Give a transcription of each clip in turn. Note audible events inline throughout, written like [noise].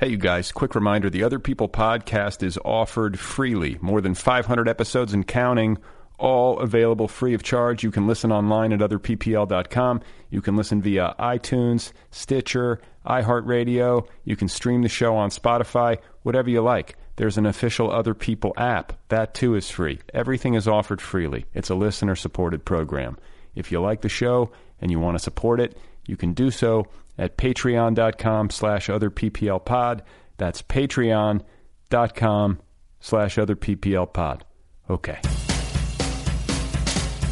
Hey, you guys, quick reminder the Other People podcast is offered freely. More than 500 episodes and counting, all available free of charge. You can listen online at otherppl.com. You can listen via iTunes, Stitcher, iHeartRadio. You can stream the show on Spotify, whatever you like. There's an official Other People app. That too is free. Everything is offered freely. It's a listener supported program. If you like the show and you want to support it, you can do so at patreon.com slash otherpplpod. That's patreon.com slash otherpplpod. Okay.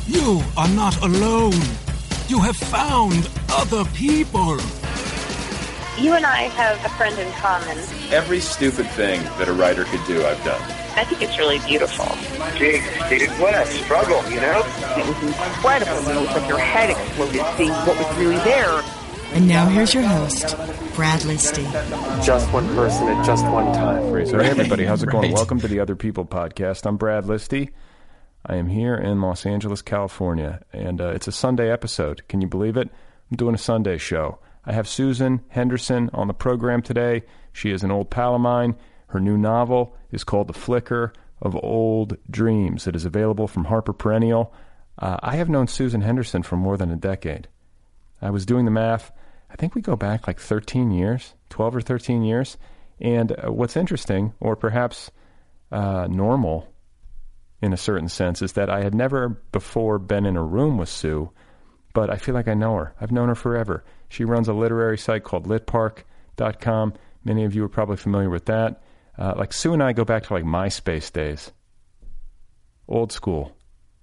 You are not alone. You have found other people. You and I have a friend in common. Every stupid thing that a writer could do, I've done. I think it's really beautiful. Gee, it what a struggle, you know? It was incredible. You it was like your head exploded seeing what was really there. And now here's your host, Brad Listi. Just one person at just one time. Great. So, hey, everybody, how's it going? Welcome to the Other People podcast. I'm Brad Listi. I am here in Los Angeles, California, and uh, it's a Sunday episode. Can you believe it? I'm doing a Sunday show. I have Susan Henderson on the program today. She is an old pal of mine. Her new novel is called The Flicker of Old Dreams. It is available from Harper Perennial. Uh, I have known Susan Henderson for more than a decade. I was doing the math. I think we go back like 13 years, 12 or 13 years. And uh, what's interesting, or perhaps uh, normal in a certain sense, is that I had never before been in a room with Sue, but I feel like I know her. I've known her forever. She runs a literary site called litpark.com. Many of you are probably familiar with that. Uh, like Sue and I go back to like MySpace days, old school.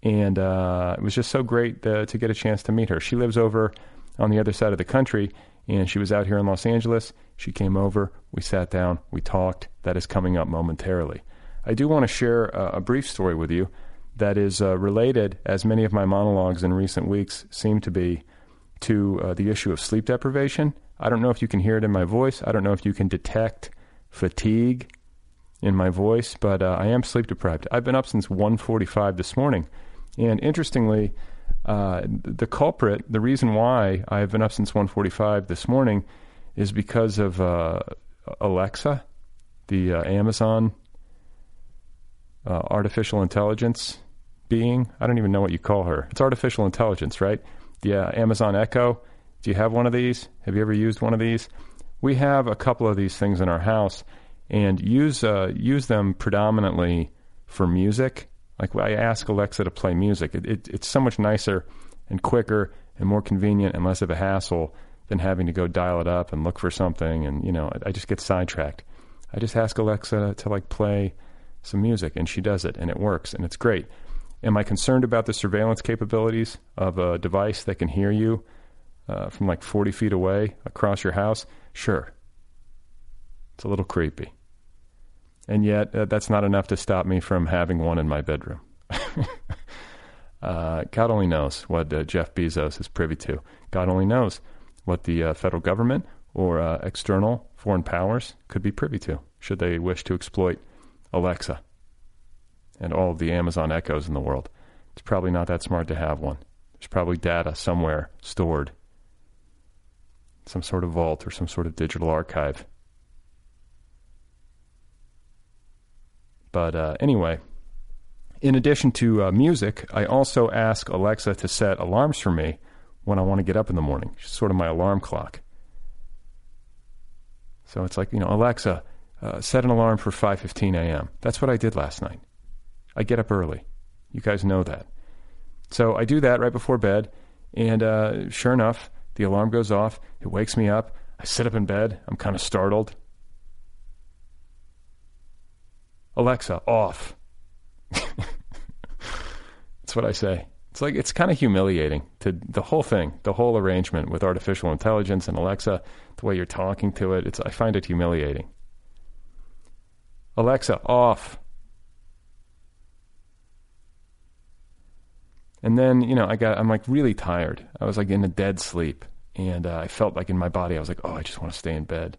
And uh, it was just so great uh, to get a chance to meet her. She lives over on the other side of the country, and she was out here in Los Angeles. She came over, we sat down, we talked. That is coming up momentarily. I do want to share a, a brief story with you that is uh, related, as many of my monologues in recent weeks seem to be, to uh, the issue of sleep deprivation. I don't know if you can hear it in my voice. I don't know if you can detect fatigue in my voice, but uh, I am sleep deprived. I've been up since 1:45 this morning, and interestingly, uh, the culprit, the reason why I've been up since 1:45 this morning, is because of uh, Alexa, the uh, Amazon uh, artificial intelligence being. I don't even know what you call her. It's artificial intelligence, right? The uh, Amazon Echo. Do you have one of these? Have you ever used one of these? We have a couple of these things in our house, and use use them predominantly for music Like I ask Alexa to play music. It, it, it's so much nicer and quicker and more convenient and less of a hassle than having to go dial it up and look for something. And you know, I, I just get sidetracked. I just ask Alexa to like play some music, and she does it, and it works, and it's great. Am I concerned about the surveillance capabilities of a device that can hear you uh, from like 40 feet away across your house? Sure. It's a little creepy. And yet, uh, that's not enough to stop me from having one in my bedroom. [laughs] uh, God only knows what uh, Jeff Bezos is privy to. God only knows what the uh, federal government or uh, external foreign powers could be privy to, should they wish to exploit Alexa and all of the Amazon Echoes in the world. It's probably not that smart to have one. There's probably data somewhere stored, some sort of vault or some sort of digital archive. But uh, anyway, in addition to uh, music, I also ask Alexa to set alarms for me when I want to get up in the morning. She's sort of my alarm clock. So it's like, you know, Alexa, uh, set an alarm for 5:15 a.m. That's what I did last night. I get up early. You guys know that. So I do that right before bed, and uh, sure enough, the alarm goes off. It wakes me up. I sit up in bed. I'm kind of startled. Alexa, off. [laughs] That's what I say. It's like it's kind of humiliating to the whole thing, the whole arrangement with artificial intelligence and Alexa, the way you're talking to it. It's I find it humiliating. Alexa, off. And then, you know, I got, I'm like really tired. I was like in a dead sleep. And uh, I felt like in my body, I was like, oh, I just want to stay in bed.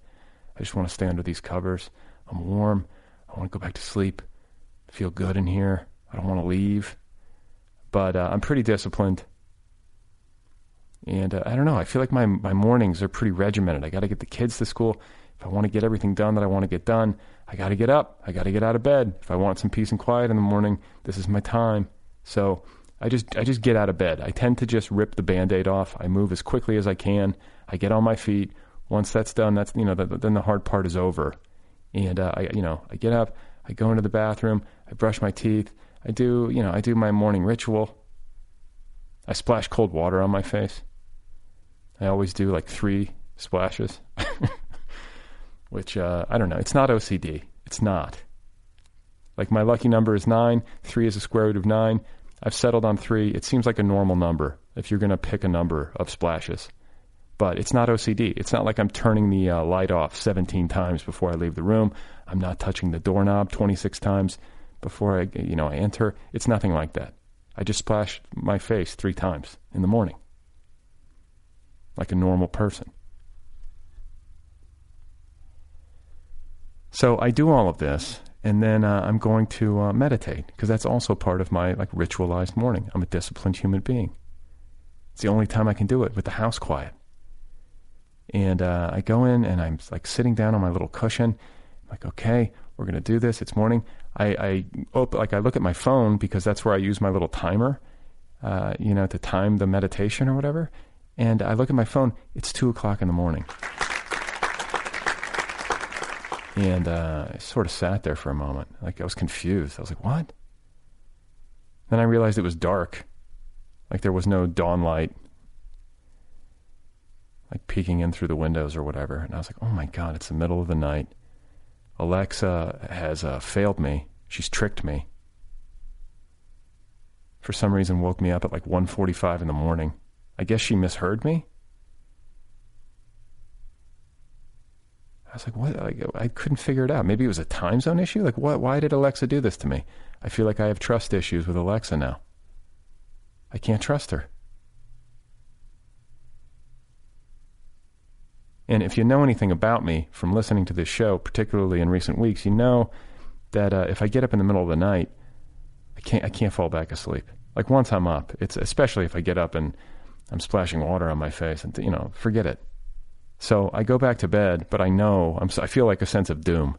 I just want to stay under these covers. I'm warm. I want to go back to sleep. feel good in here. I don't want to leave. But uh, I'm pretty disciplined. And uh, I don't know. I feel like my, my mornings are pretty regimented. I got to get the kids to school. If I want to get everything done that I want to get done, I got to get up. I got to get out of bed. If I want some peace and quiet in the morning, this is my time. So I just I just get out of bed. I tend to just rip the band-aid off. I move as quickly as I can. I get on my feet. Once that's done, that's you know the, then the hard part is over. And uh, I you know I get up. I go into the bathroom. I brush my teeth. I do you know I do my morning ritual. I splash cold water on my face. I always do like three splashes, [laughs] which uh, I don't know. It's not OCD. It's not. Like my lucky number is nine. Three is the square root of nine. I've settled on three. It seems like a normal number if you're going to pick a number of splashes. But it's not OCD. It's not like I'm turning the uh, light off 17 times before I leave the room. I'm not touching the doorknob 26 times before I, you know, I enter. It's nothing like that. I just splash my face three times in the morning, like a normal person. So I do all of this, and then uh, I'm going to uh, meditate because that's also part of my like ritualized morning. I'm a disciplined human being. It's the only time I can do it with the house quiet. And uh, I go in and I'm like sitting down on my little cushion. I'm like, okay, we're gonna do this. It's morning. I, I open, like I look at my phone because that's where I use my little timer, uh, you know, to time the meditation or whatever. And I look at my phone. It's two o'clock in the morning. And uh, I sort of sat there for a moment. Like I was confused. I was like, what? Then I realized it was dark. Like there was no dawn light, like peeking in through the windows or whatever. And I was like, oh my God, it's the middle of the night. Alexa has uh, failed me. She's tricked me. For some reason, woke me up at like 1:45 in the morning. I guess she misheard me. I was like, what? Like, I couldn't figure it out. Maybe it was a time zone issue. Like, what? Why did Alexa do this to me? I feel like I have trust issues with Alexa now. I can't trust her. And if you know anything about me from listening to this show, particularly in recent weeks, you know that uh, if I get up in the middle of the night, I can't I can't fall back asleep. Like once I'm up, it's especially if I get up and I'm splashing water on my face, and you know, forget it. So I go back to bed, but I know I'm, I feel like a sense of doom.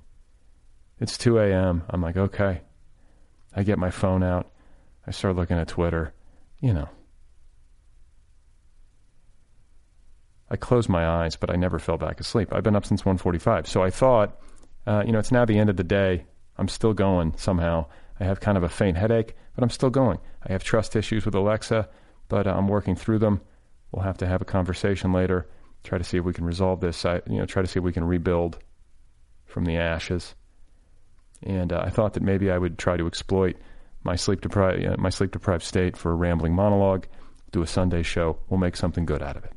It's 2 a.m. I'm like, okay. I get my phone out. I start looking at Twitter. You know. I closed my eyes, but I never fell back asleep. I've been up since 1:45. So I thought, uh, you know, it's now the end of the day. I'm still going somehow. I have kind of a faint headache, but I'm still going. I have trust issues with Alexa, but uh, I'm working through them. We'll have to have a conversation later, try to see if we can resolve this. I, you know, try to see if we can rebuild from the ashes. And uh, I thought that maybe I would try to exploit my sleep deprived uh, my sleep deprived state for a rambling monologue. Do a Sunday show. We'll make something good out of it.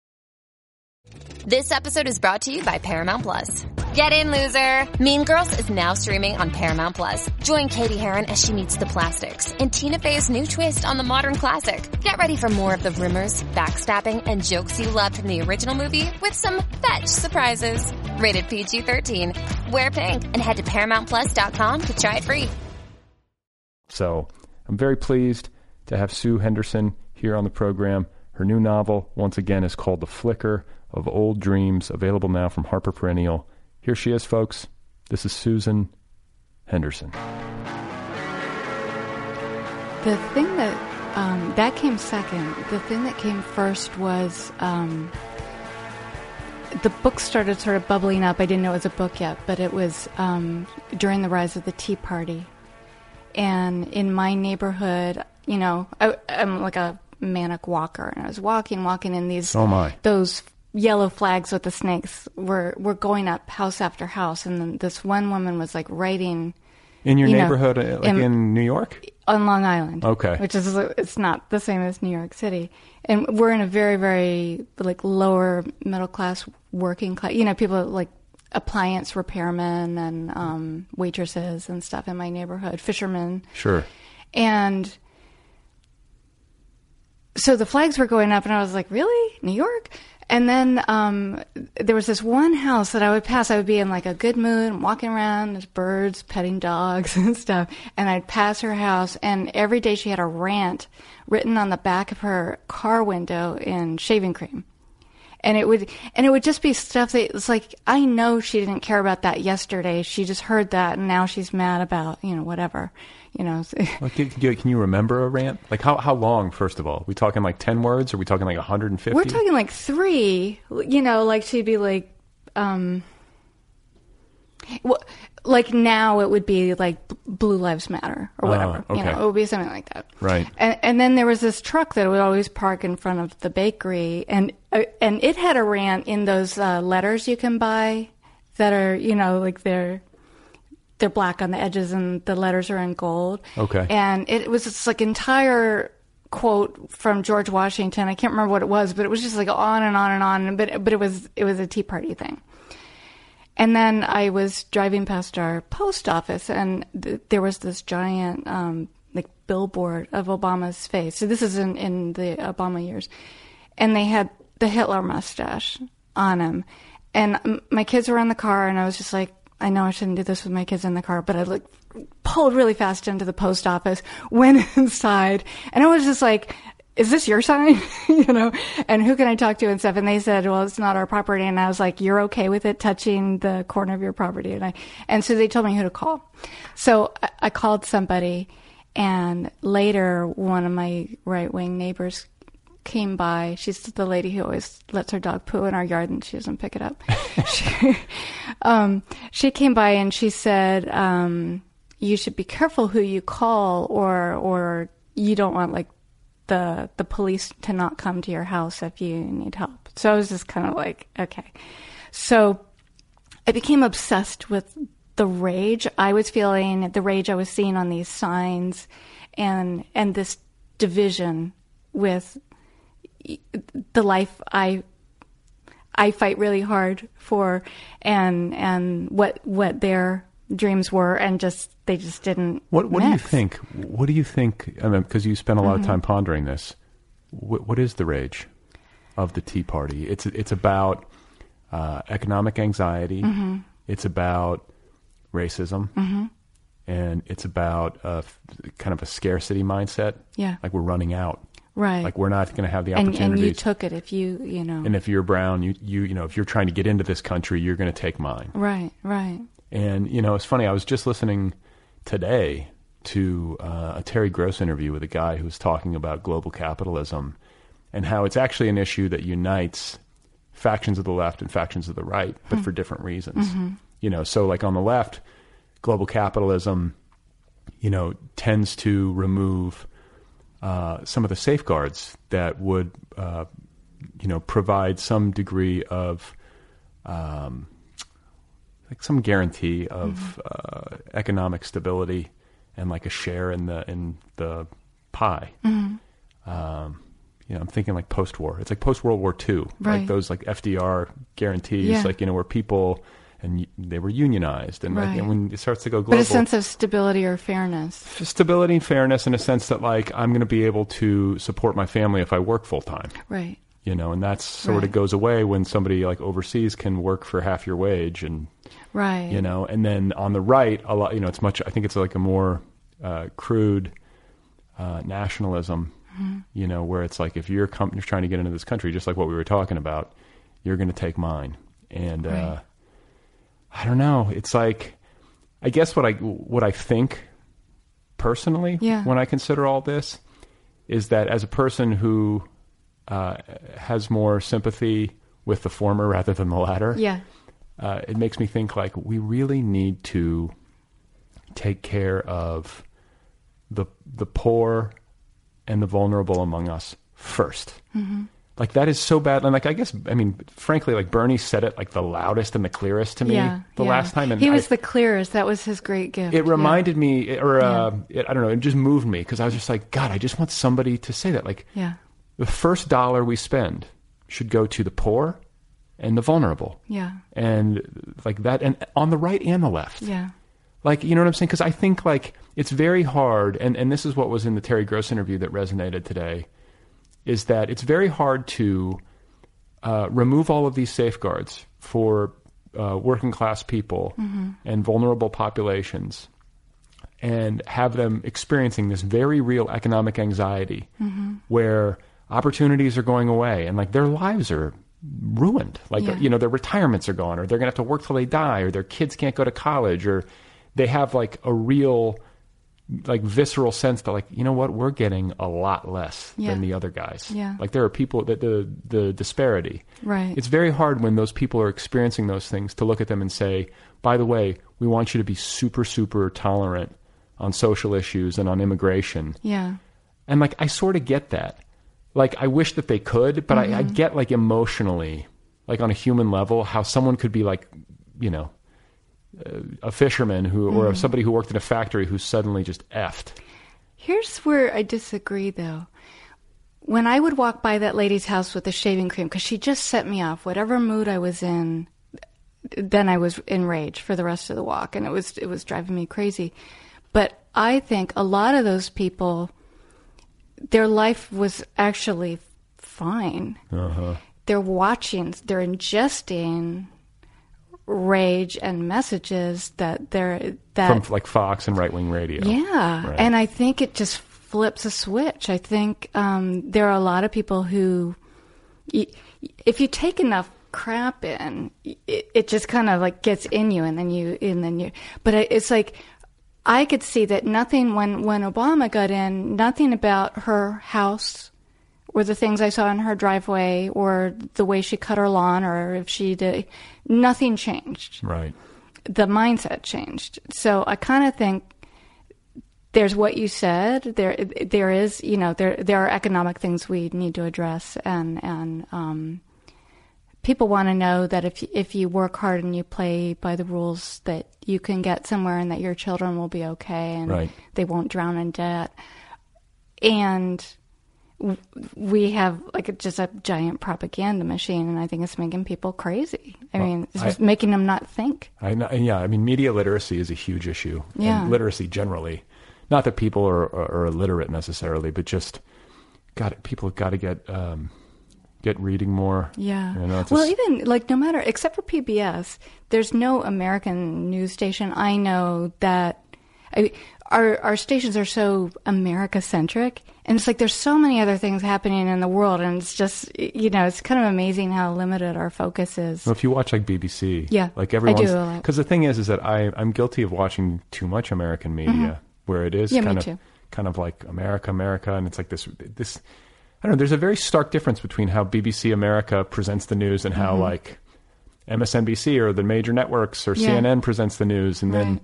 This episode is brought to you by Paramount Plus. Get in, loser! Mean Girls is now streaming on Paramount Plus. Join Cady Heron as she meets the plastics in Tina Fey's new twist on the modern classic. Get ready for more of the rumors, backstabbing, and jokes you loved from the original movie with some fetch surprises. Rated PG-13. Wear pink and head to ParamountPlus.com to try it free. So I'm very pleased to have Sue Henderson here on the program. Her new novel, once again, is called The Flicker of Old Dreams, available now from Harper Perennial. Here she is, folks. This is Susan Henderson. The thing that um, that came second. The thing that came first was um, the book started sort of bubbling up. I didn't know it was a book yet, but it was um, during the rise of the Tea Party. And in my neighborhood, you know, I, I'm like a manic walker, and I was walking, walking in these Oh my. those yellow flags with the snakes were were going up house after house, and then this one woman was like writing In your you neighborhood, uh, like in- in New York? on Long Island. Okay. Which is it's not the same as New York City. And we're in a very very like lower middle class working class. You know, people like appliance repairmen and um waitresses and stuff in my neighborhood, fishermen. Sure. And so the flags were going up, and I was like, really? New York? And then um, there was this one house that I would pass. I would be in like a good mood, I'm walking around, there's birds, petting dogs [laughs] and stuff. And I'd pass her house, and every day she had a rant written on the back of her car window in shaving cream. And it would, and it would just be stuff that it's like I know she didn't care about that yesterday. She just heard that, and now she's mad about you know whatever, you know. Like, [laughs] can, can you- can you remember a rant? Like, how, how long, first of all? we talking like 10 words? Or are we talking like 150? We're talking like three, you know, like she'd be like, um, well, like now it would be like Blue Lives Matter or Oh, whatever, you okay. know, it would be something like that. Right. And, and then there was this truck that would always park in front of the bakery, and uh, and it had a rant in those uh, letters you can buy that are, you know, like they're they're black on the edges and the letters are in gold. Okay. And it was this like entire quote from George Washington. I can't remember what it was, but it was just like on and on and on. But but it was it was a Tea Party thing. And then I was driving past our post office, and th- there was this giant um, like billboard of Obama's face. So this is in in the Obama years, and they had the Hitler mustache on him. And my kids were in the car, and I was just like, I know I shouldn't do this with my kids in the car, but I like pulled really fast into the post office, [laughs] went inside, and I was just like, is this your sign? [laughs] you know, and who can I talk to and stuff? And they said, well, it's not our property. And I was like, you're okay with it touching the corner of your property? And I, and so they told me who to call. So I, I called somebody and later one of my right wing neighbors came by. She's the lady who always lets her dog poo in our yard and she doesn't pick it up. [laughs] she, um, she came by and she said, um, you should be careful who you call or, or you don't want like the, the police to not come to your house if you need help. So I was just kind of like, okay. So I became obsessed with the rage I was feeling, the rage I was seeing on these signs, and and this division with the life I I fight really hard for, and and what what their dreams were, and just they just didn't. What What do you think? What do you think? I mean, because you spent a lot Mhm. of time pondering this. What, what is the rage of the Tea Party? It's it's about uh, economic anxiety. Mhm. It's about racism. Mhm. and it's about a kind of a scarcity mindset. Yeah. like we're running out. Right. Like we're not going to have the and, opportunities. and you took it if you, you know. And if you're brown, you you you know if you're trying to get into this country, you're going to take mine. right, right. And you know, it's funny. I was just listening today to uh, a Terry Gross interview with a guy who was talking about global capitalism and how it's actually an issue that unites factions of the left and factions of the right, but Hmm. for different reasons. Mhm. You know, so like on the left, global capitalism, you know, tends to remove uh, some of the safeguards that would, uh, you know, provide some degree of, um, like some guarantee of uh, economic stability and like a share in the in the pie. Mhm. Um, you know, I'm thinking like post-war. It's like post World War II, Right. like those like FDR guarantees, Yeah. like you know, where people and they were unionized, and, like, Right. and when it starts to go global, But a sense of stability or fairness. stability and fairness in a sense that like I'm going to be able to support my family if I work full time. Right. You know, and that's sort Right. of goes away when somebody like overseas can work for half your wage and Right. you know, and then on the right, a lot, you know, it's much. I think it's like a more uh, crude uh, nationalism. Mhm. You know, where it's like if you're com- you're trying to get into this country, just like what we were talking about, you're going to take mine, and uh, Right. I don't know. It's like, I guess what I what I think personally Yeah. when I consider all this is that as a person who uh, has more sympathy with the former rather than the latter, Yeah. uh, it makes me think like we really need to take care of the the poor and the vulnerable among us 1st Mhm. Like that is so bad, and like I guess I mean, frankly, like Bernie said it like the loudest and the clearest to me yeah. the yeah. last time, and he I- was the clearest. That was his great gift. it Yeah. reminded me, or uh, it, I don't know, it just moved me because I was just like, God, I just want somebody to say that. Like, Yeah. the first dollar we spend should go to the poor and the vulnerable. Yeah. And like that, and on the right and the left. Yeah. Like, you know what I'm saying? Because I think like it's very hard, and, and this is what was in the Terry Gross interview that resonated today, is that it's very hard to uh, remove all of these safeguards for uh, working class people Mhm. and vulnerable populations and have them experiencing this very real economic anxiety Mhm. where opportunities are going away and like their lives are ruined like Yeah. you know their retirements are gone or they're going to have to work till they die or their kids can't go to college or they have like a real like visceral sense that like you know what we're getting a lot less Yeah. than the other guys Yeah. like there are people that the the disparity Right. it's very hard when those people are experiencing those things to look at them and say by the way we want you to be super super tolerant on social issues and on immigration Yeah. and like I sort of get that. Like I wish that they could, but I, I Mhm. get like emotionally, like on a human level, how someone could be like, you know, a fisherman who or Mhm. somebody who worked in a factory who suddenly just effed. Here's where I disagree, though. When I would walk by that lady's house with the shaving cream, because she just set me off, whatever mood I was in, then I was enraged for the rest of the walk, and it was it was driving me crazy. But I think a lot of those people, their life was actually fine. Uh-huh. They're watching, they're ingesting rage and messages that they're that From like Fox and right wing radio. yeah, Right. and I think it just flips a switch. I think um, there are a lot of people who, if you take enough crap in, it, it just kind of like gets in you, and then you, and then you. But it's like I could see that nothing when when Obama got in, nothing about her house. Or the things I saw in her driveway, or the way she cut her lawn, or if she did, nothing changed Right. the mindset changed. So I kind of think there's what you said. There, there is, you know, there there are economic things we need to address, and and um, people want to know that if if you work hard and you play by the rules, that you can get somewhere, and that your children will be okay, and Right. they won't drown in debt. And we have like just a giant propaganda machine, and I think it's making people crazy. I Well, mean, it's I- just making them not think. I know, yeah, I mean, media literacy is a huge issue. Yeah. And literacy generally. Not that people are, are, are illiterate necessarily, but just got people have got to get um, get reading more. Yeah. You know, it's a well, even like no matter except for PBS, there's no American news station I know that I, our our stations are so America centric, and it's like there's so many other things happening in the world, and it's just you know it's kind of amazing how limited our focus is. Well, if you watch like BBC, Yeah, like everyone everyone's do a lot. because the thing is, is that I I'm guilty of watching too much American media, Mhm. where it is Yeah, kind of too. kind of like America, America, and it's like this this. I don't know. There's a very stark difference between how BBC America presents the news and how Mhm. like MSNBC or the major networks or Yeah. CNN presents the news, and then.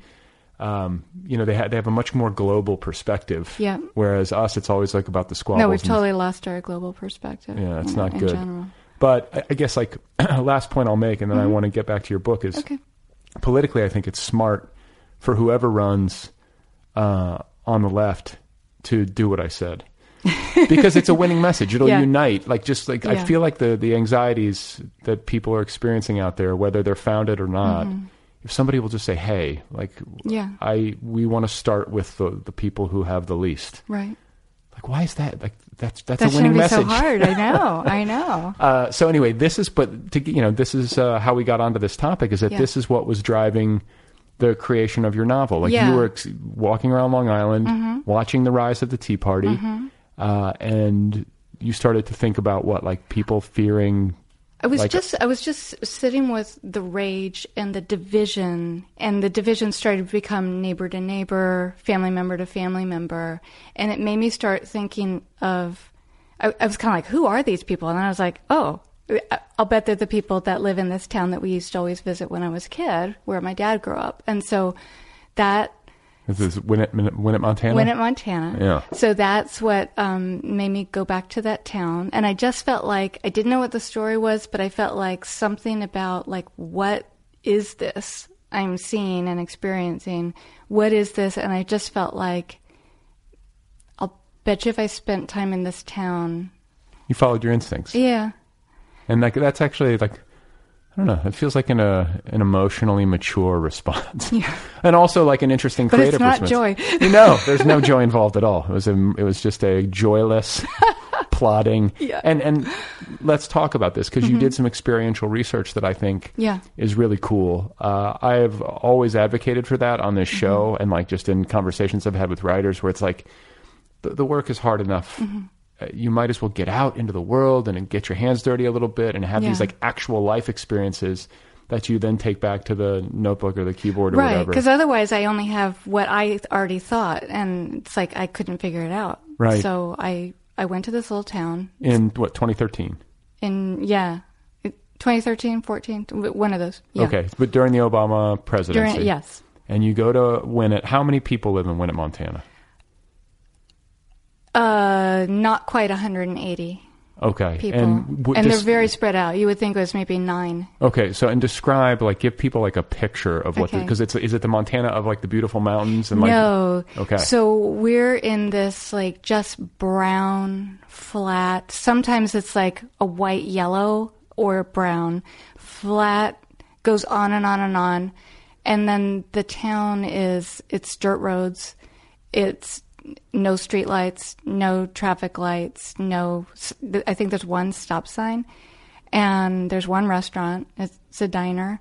Um, you know they have they have a much more global perspective. Yeah. Whereas us, it's always like about the squabbles. No, we've totally lost our global perspective. yeah, it's in- not in good. general. But I, I guess like [clears throat] last point I'll make, and then I Mhm. want to get back to your book is Okay. politically, I think it's smart for whoever runs uh, on the left to do what I said. [laughs] because it's a winning message. It'll Yeah. unite. Like just like I feel like the the anxieties that people are experiencing out there, whether they're founded or not, Mhm. If somebody will just say, "Hey, like, Yeah. I we want to start with the the people who have the least." Right. Like, why is that? Like, that's that's That a winning be message. so hard. I know. [laughs] I know. Uh, so anyway, this is but to, you know this is uh, how we got onto this topic is that Yeah. this is what was driving the creation of your novel. Like Yeah. you were ex- walking around Long Island, Mhm. watching the rise of the Tea Party, Mhm. uh, and you started to think about what like people fearing. I was like, just I was just sitting with the rage and the division and the division started to become neighbor to neighbor, family member to family member, and it made me start thinking of I, I was kind of like who are these people? And I was like, "Oh, I'll bet they're the people that live in this town that we used to always visit when I was a kid, where my dad grew up." And so that This is Winnett, Winnett, Montana. Winnett, Montana. Yeah. So that's what um, made me go back to that town, and I just felt like I didn't know what the story was, but I felt like something about like what is this I'm seeing and experiencing? What is this? And I just felt like I'll bet you if I spent time in this town, You followed your instincts, yeah, and like that's actually like I don't know. It feels like an uh, an emotionally mature response, [laughs] Yeah. [laughs] and also like an interesting But it's creative not response. joy. [laughs] You know, there's no joy involved at all. It was a it was just a joyless plotting. Yeah. And and let's talk about this because you Mhm. did some experiential research that I think Yeah. is really cool. Uh, I've always advocated for that on this Mm-hmm. show, and like just in conversations I've had with writers, where it's like the, the work is hard enough. Mhm. Uh, you might as well get out into the world and get your hands dirty a little bit and have these like actual life experiences that you then take back to the notebook or the keyboard or right. whatever. Because otherwise, I only have what I already thought, and it's like I couldn't figure it out. Right. So I I went to this little town in what 2013 in yeah, 2013, 14, one of those. Yeah. okay but during the obama presidency During- yes. and you go to Winnett. how many people live in Winnett, montana Uh, not quite 180 okay people, and w- and they're very spread out. You would think it was maybe nine. okay so and describe like give people like a picture of what Okay. because it's is it the montana of like the beautiful mountains and like no. okay So we're in this like just brown, flat. Sometimes it's like a white, yellow, or brown, flat. Goes on and on and on, and then the town is it's dirt roads. It's no street lights, no traffic lights, no. I think there's one stop sign, and there's one restaurant. It's a diner.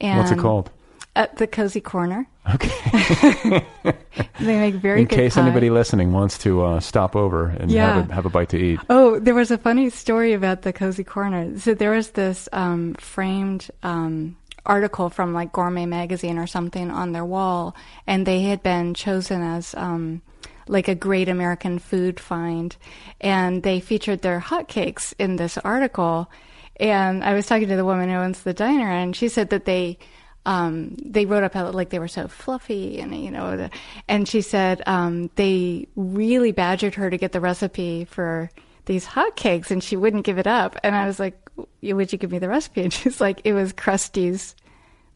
And What's it called? At the Cozy Corner. Okay. [laughs] they make very in case pie. anybody listening wants to uh, stop over and Yeah. have, a, have a bite to eat Oh, there was a funny story about the Cozy Corner. So there was this um, framed um, article from like Gourmet Magazine or something on their wall, and they had been chosen as um, like a great American food find, and they featured their hotcakes in this article. And I was talking to the woman who owns the diner, and she said that they um, they wrote up how like they were so fluffy and you know the, and she said um, they really badgered her to get the recipe for these hotcakes and she wouldn't give it up. And i was like would you give me the recipe? [laughs] And she's like it was Krusteaz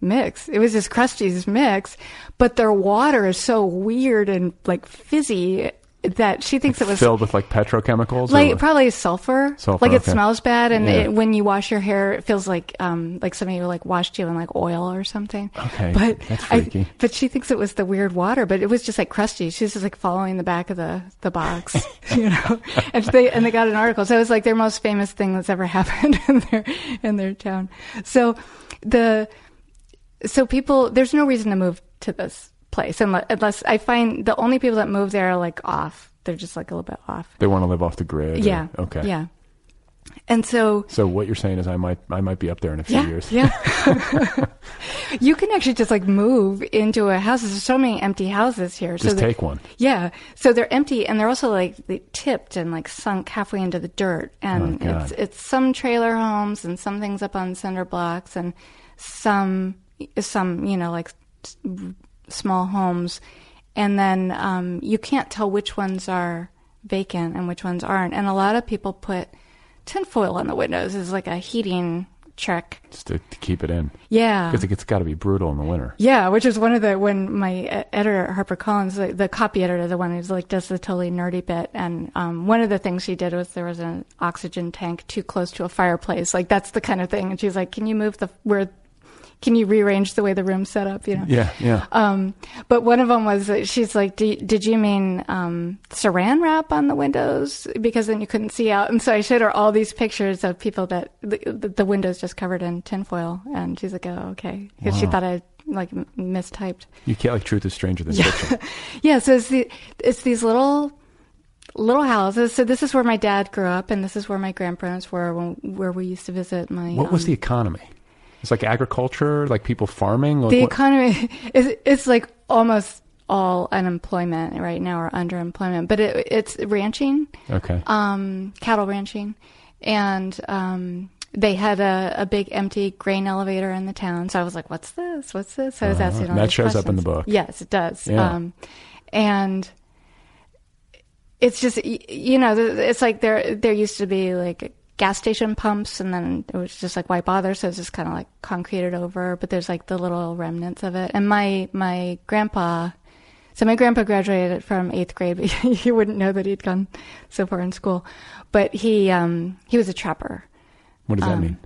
mix it was just Krusteaz mix but their water is so weird and like fizzy that she thinks it was filled with like petrochemicals like probably sulfur. Sulfur, like it okay. smells bad, and Yeah. it, when you wash your hair, it feels like um like somebody like washed you in like oil or something. Okay, but that's I- freaky. but she thinks it was the weird water, but it was just like crusty. She's just like following the back of the the box, [laughs] you know. And they and they got an article, so it was like their most famous thing that's ever [laughs] happened in their in their town. So the so people there's no reason to move to this place unless, unless I find the only people that move there are like off. They're just like a little bit off. They want to live off the grid. or- Yeah. okay. Yeah. And so So what you're saying is I might I might be up there in a few yeah, years. yeah. [laughs] [laughs] you can actually just like move into a house. There's so many empty houses here. Just so take one. Yeah. So they're empty and they're also like they tipped and like sunk halfway into the dirt. And Oh, it's it's some trailer homes and some things up on cinder blocks and some some you know like s- small homes. And then um, you can't tell which ones are vacant and which ones aren't. And a lot of people put tinfoil on the windows as like a heating trick. Just to, to keep it in. Yeah. Because it's got to be brutal in the winter. Yeah, which is one of the when my editor Harper Collins, the, the copy editor, the one who's like does the totally nerdy bit, and um, one of the things she did was there was an oxygen tank too close to a fireplace, like that's the kind of thing, and she's like, "Can you move the where?" Can you rearrange the way the room's set up? You know. Yeah, yeah. Um, but one of them was she's like, "Do- "Did you mean um, saran wrap on the windows because then you couldn't see out?" And so I showed her all these pictures of people that the, the, windows just covered in tinfoil, and she's like, "Oh, okay," because she thought I like mistyped. You can't like truth is stranger than Yeah. fiction. [laughs] Yeah, so it's the it's these little little houses. So this is where my dad grew up, and this is where my grandparents were when, where we used to visit my. What was um, the economy? It's like agriculture, like people farming. Like the what- economy [laughs] is it's like almost all unemployment right now or underemployment, but it, it's ranching, Okay. um, cattle ranching, and um, they had a, a big empty grain elevator in the town. So I was like, "What's this? What's this?" So I was Uh-huh. asking all That shows up in the book. Yes, it does. Yeah. Um, and it's just you know it's like there there used to be like gas station pumps and then it was just like why bother so it's just kind of like concreted over but there's like the little remnants of it and my my grandpa so my grandpa graduated from eighth grade [laughs] but you wouldn't know that he'd gone so far in school but he um he was a trapper what does that um, mean?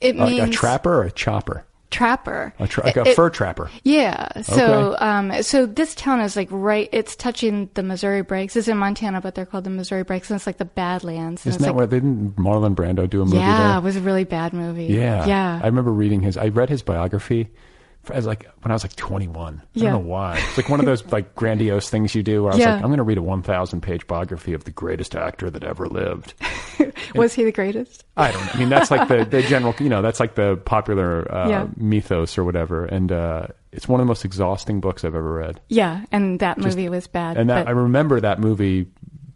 it A- a, trapper or a chopper? Trapper A tra- like a It- fur trapper. yeah. So, Okay. um, so this town is like right. It's touching the Missouri Breaks. It's in Montana, but they're called the Missouri Breaks, and it's like the Badlands. And Isn't that like, where didn't Marlon Brando do a movie yeah, there? it was a really bad movie. Yeah. yeah. I remember reading his. I read his biography as like when I was like 21. I Yeah. don't know why. It's like one of those like [laughs] grandiose things you do. Where I was Yeah. like, I'm going to read a 1,000 page biography of the greatest actor that ever lived. [laughs] was he the greatest? I don't. I mean, that's like the the general. You know, that's like the popular uh, Yeah. mythos or whatever. And uh, it's one of the most exhausting books I've ever read. Yeah, and that Just- movie was bad. And that but, I remember that movie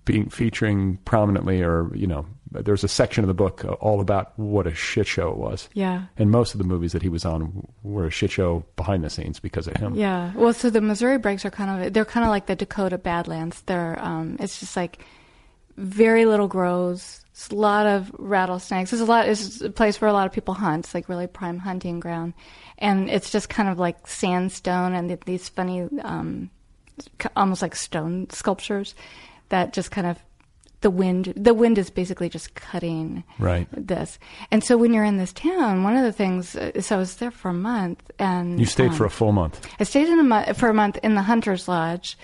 being featuring prominently, or you know, there's a section of the book all about what a shit show it was. Yeah. And most of the movies that he was on were a shit show behind the scenes because of him. Yeah. Well, so the Missouri Breaks are kind of they're kind of like the Dakota Badlands. They're um, it's just like very little grows. It's a lot of rattlesnakes. There's a lot. It's a place where a lot of people hunt. It's like really prime hunting ground, and it's just kind of like sandstone and these funny, um, almost like stone sculptures that just kind of the wind. The wind is basically just cutting Right. this. And so when you're in this town, one of the things. uh, So I was there for a month, and You stayed um, for a full month. I stayed in a for a month in the Hunter's Lodge,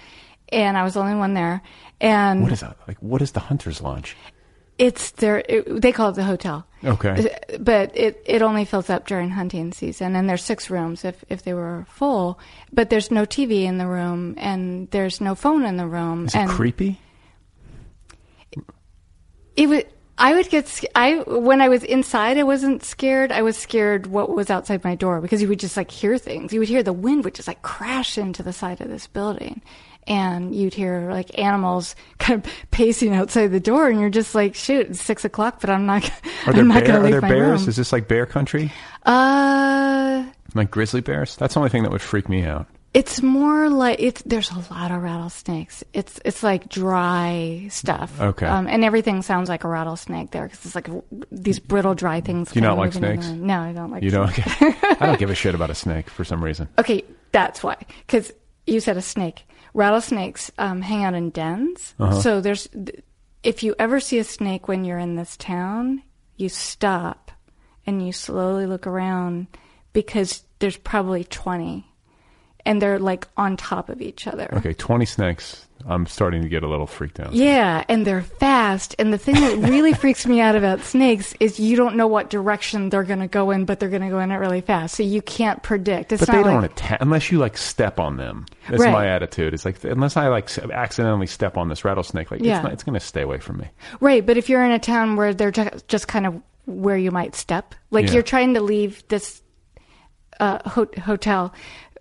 and I was the only one there. And What is that? Like, what is the Hunter's Lodge? it's their it, they call it the hotel. Okay. But it it only fills up during hunting season, and there's six rooms if if they were full. But there's no TV in the room, and there's no phone in the room. Is it and creepy? It would. I would get. I when I was inside, I wasn't scared. I was scared what was outside my door because you would just like hear things. You would hear the wind would just like crash into the side of this building, and you'd hear like animals [laughs] kind of pacing outside the door, and you're just like, shoot, it's six o'clock, but I'm not. Are there, I'm not bear, to are there my bears? room. Is this like bear country? Uh, Like grizzly bears? That's the only thing that would freak me out. It's more like it's. There's a lot of rattlesnakes. It's it's like dry stuff. Okay. Um, and everything sounds like a rattlesnake there because it's like these brittle, dry things. Do you not like moving in the snakes? No, I don't like. You don't? Okay. [laughs] I don't give a shit about a snake for some reason. Okay, that's why. Because you said a snake. Rattlesnakes um, hang out in dens. Uh-huh. So there's, if you ever see a snake when you're in this town, you stop and you slowly look around because there's probably 20. And they're like on top of each other. Okay, 20 snakes. I'm starting to get a little freaked out. Yeah, and they're fast. And the thing that really [laughs] freaks me out about snakes is you don't know what direction they're going to go in, but they're going to go in it really fast. So you can't predict. It's but they don't like, attack unless you like step on them. That's Right. my attitude. It's like unless I like accidentally step on this rattlesnake, like Yeah. it's, not, it's going to stay away from me. Right, but if you're in a town where they're ju- just kind of where you might step, like Yeah. you're trying to leave this uh, ho- hotel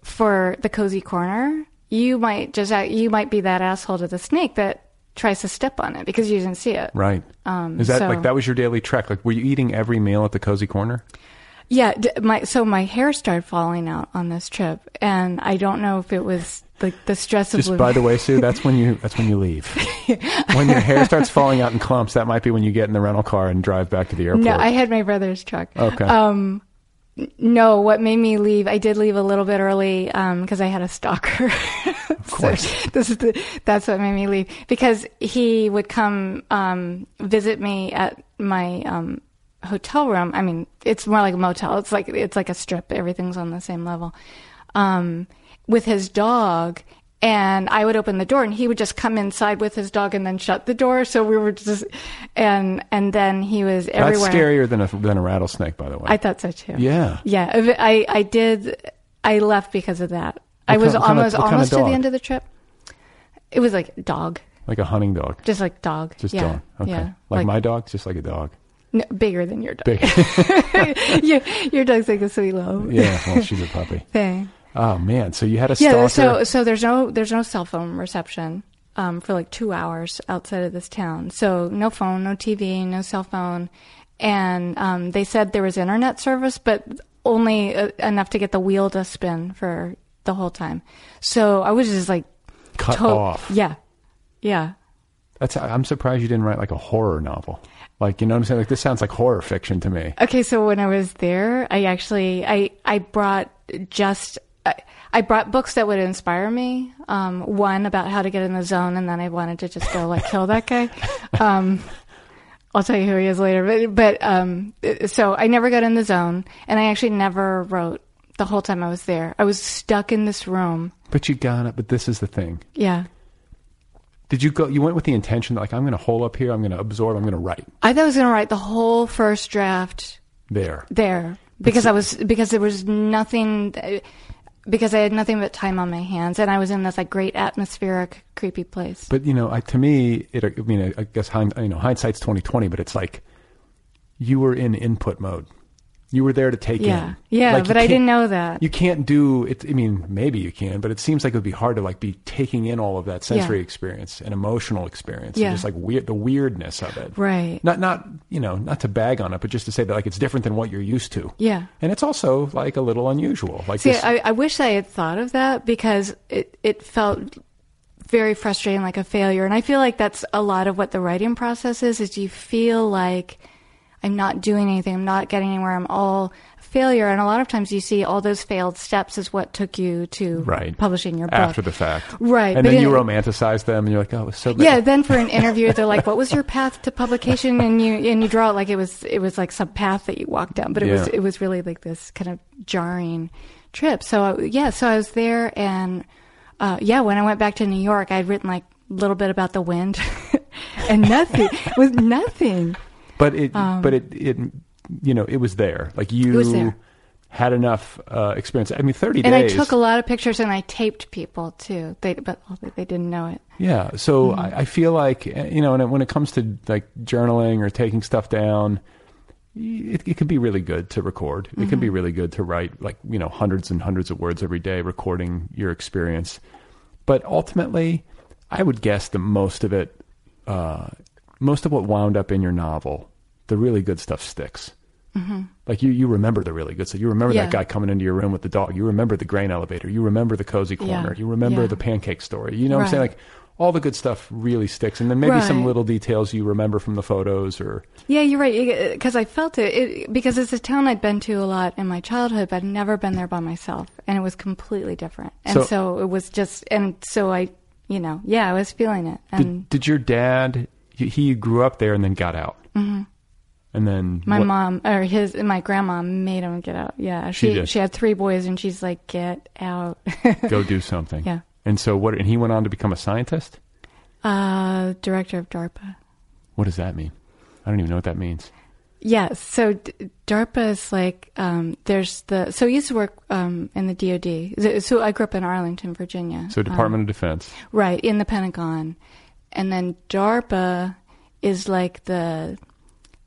for the cozy corner, you might just uh, you might be that asshole to the snake that tries to step on it because you didn't see it. Right. Um, Is that so- like that was your daily trek? Like were you eating every meal at the cozy corner? Yeah, d- my so my hair started falling out on this trip, and I don't know if it was like the stress of Just living. by the way, Sue, that's when you that's when you leave. [laughs] when your hair starts falling out in clumps, that might be when you get in the rental car and drive back to the airport. No, I had my brother's truck. Okay. Um, no, what made me leave? I did leave a little bit early because I had a stalker. [laughs] of course. this is the, that's what made me leave because he would come um, visit me at my um, hotel room. I mean, it's more like a motel. It's like it's like a strip. Everything's on the same level. Um, with his dog. And I would open the door, and he would just come inside with his dog, and then shut the door. So we were just, and and then he was everywhere. that's scarier than a than a rattlesnake, by the way. I thought so too. Yeah. Yeah. I, I did. I left because of that. I was kind- what kind of- almost kind of almost to the end of the trip. It was like dog, like a hunting dog. just like dog. Just yeah. dog. Okay. Yeah. Like, my dog, just like a dog. no, bigger than your dog. Big. [laughs] your, your dog's like a sweet little [laughs] yeah, well, she's a puppy. thing. Oh man, so you had a Yeah. stalker. So so there's no there's no cell phone reception. Um, for like two hours outside of this town. So no phone, no TV, no cell phone. And um, they said there was internet service, but only uh, enough to get the wheel to spin for the whole time. So I was just like Cut to- off. Yeah, yeah. That's. I'm surprised you didn't write like a horror novel. Like you know what I'm saying? Like this sounds like horror fiction to me. Okay, so when I was there, I actually I I brought just I, I brought books that would inspire me. Um, one about how to get in the zone, and then I wanted to just go like kill that guy. [laughs] Um, I'll tell you who he is later. But but um, so I never got in the zone, and I actually never wrote the whole time I was there. I was stuck in this room. But you got it. But this is the thing. Yeah. Did you go? You went with the intention that like I'm going to hole up here. I'm going to absorb. I'm going to write I thought I was going to write the whole first draft there. there because I was because there was nothing because I had nothing but time on my hands and I was in this like great atmospheric creepy place. But you know, I, to me, it. I mean, I guess hind, you know, hindsight's twenty twenty. But it's like you were in input mode. You were there to take Yeah. in. Yeah, Like, but I didn't know that. You can't do it. I mean, maybe you can, but it seems like it would be hard to like be taking in all of that sensory Yeah. experience and emotional experience, Yeah. and just like weird, the weirdness of it. Right. Not, not you know, not to bag on it, but just to say that like it's different than what you're used to. Yeah. And it's also like a little unusual. Like See, this, I, I wish I had thought of that because it it felt very frustrating, like a failure. And I feel like that's a lot of what the writing process is. Is you feel like I'm not doing anything, I'm not getting anywhere, I'm all failure. And a lot of times you see all those failed steps is what took you to right publishing your book after the fact, Right, And then you romanticize them, and you're like, oh, it was so bad. Yeah, then for an [laughs] interview, they're like, "What was your path to publication?" And you and you draw it like it was it was like some path that you walked down, but it was it was really like this kind of jarring trip. So uh, yeah, so I was there, and uh, yeah, when I went back to New York, I'd written like a little bit about the wind, [laughs] and nothing was nothing. But it, Um, but it, it, you know, it was there. Like you there. had enough uh, experience. I mean, thirty And days. And I took a lot of pictures, and I taped people too. They but they didn't know it. Yeah. So Mm-hmm. I, I feel like uh, you know, and when it comes to like journaling or taking stuff down, it, it can be really good to record. It can be Mm-hmm. really good to write like you know hundreds and hundreds of words every day, recording your experience. But ultimately, I would guess that most of it, uh, most of what wound up in your novel, the really good stuff sticks. Like you, you remember the really good stuff. You remember Mm-hmm. Yeah. that guy coming into your room with the dog. You remember the grain elevator. You remember the cozy corner. Yeah. You remember Yeah. the pancake story. You know what I'm saying? Like all the good stuff really sticks, and then maybe some little details you remember from the photos or Yeah, you're right. Because I felt it, it. Because it's a town I'd been to a lot in my childhood, but I'd never been there by myself, and it was completely different. And So- so, it was just, and so I, you know, yeah, I was feeling it. And did, did your dad? He, he grew up there and then got out. Mm-hmm. And then My what- mom or his my grandma made him get out. Yeah, She she did. she had three boys, and she's like, "Get out." [laughs] go do something. Yeah. And so what? And he went on to become a scientist. uh, director of DARPA. What does that mean? I don't even know what that means. Yes. So D- DARPA is like um, there's the so I used to work um, in the DoD. So- I grew up in Arlington, Virginia. So Department of Defense. Um, right in the Pentagon, and then DARPA is like the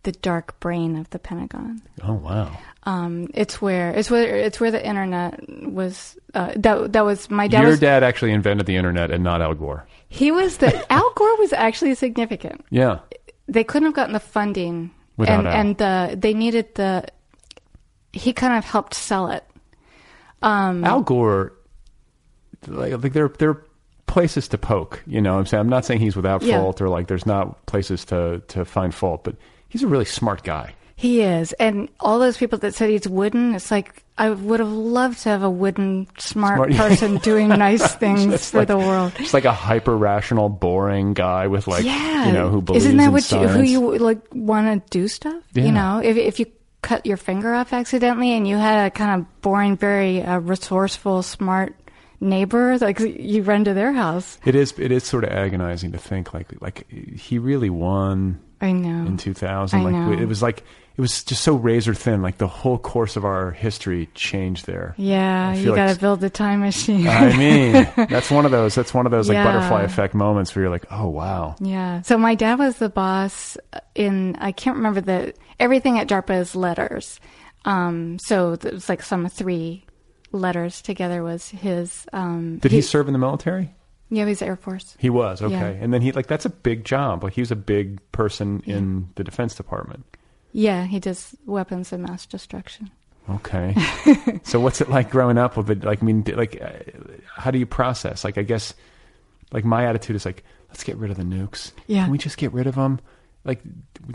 the dark brain of the Pentagon. Oh wow. Um, it's where it's where it's where the internet was. Uh, that that was my dad. Your was, dad actually invented the internet and not Al Gore. He was the [laughs] Al Gore was actually significant. Yeah. They couldn't have gotten the funding, Without and Al. and the they needed the. He kind of helped sell it. Um, Al Gore, like, like there, there places to poke. You know, what I'm saying I'm not saying he's without Yeah. fault or like there's not places to to find fault, but he's a really smart guy. He is, and all those people that said he's wooden, it's like I would have loved to have a wooden, smart, Smart- [laughs] person doing nice [laughs] things for like- the world. It's like a hyper rational, boring guy with like, yeah, you know, who believes isn't that what you who you like want to do stuff? Yeah. You know, if if you cut your finger off accidentally and you had a kind of boring, very uh, resourceful, smart neighbor, like you run to their house. It is. It is sort of agonizing to think like like he really won I know. in 2000. I like know. it was like it was just so razor thin. Like the whole course of our history changed there. Yeah, you feel got to build the time machine. I mean, that's one of those. That's one of those like Yeah. butterfly effect moments where you're like, oh wow. Yeah. So my dad was the boss in I can't remember the everything at DARPA is letters. Um, so it was like some three letters together was his. Um, Did he, serve in the military? Yeah, he was Air Force. He was okay, Yeah. and then he like that's a big job. Like he was a big person in the Defense Department. Yeah, he does weapons of mass destruction. Okay. [laughs] so what's it like growing up with it? Like, I mean, like, uh, how do you process? Like, I guess, like my attitude is like, let's get rid of the nukes. Yeah. Can we just get rid of them? Like,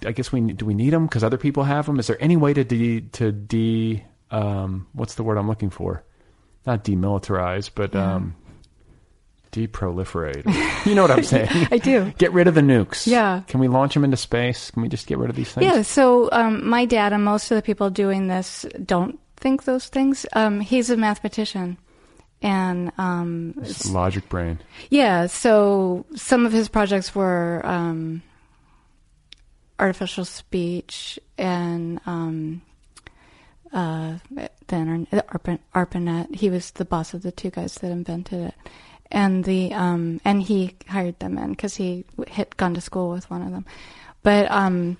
I guess we do we need them because other people have them? Is there any way to de to de um what's the word I'm looking for? Not demilitarize, but Yeah. um deproliferate. [laughs] you know what I'm saying? [laughs] I do. Get rid of the nukes. Yeah. Can we launch them into space? Can we just get rid of these things? Yeah. So um, my dad and most of the people doing this don't think those things. Um, he's a mathematician, and um, logic brain. Yeah, so some of his projects were um, artificial speech and um, uh, the internet, the ARPANET, ARPANET. He was the boss of the two guys that invented it, and the um, and he hired them in because he had gone to school with one of them. But um,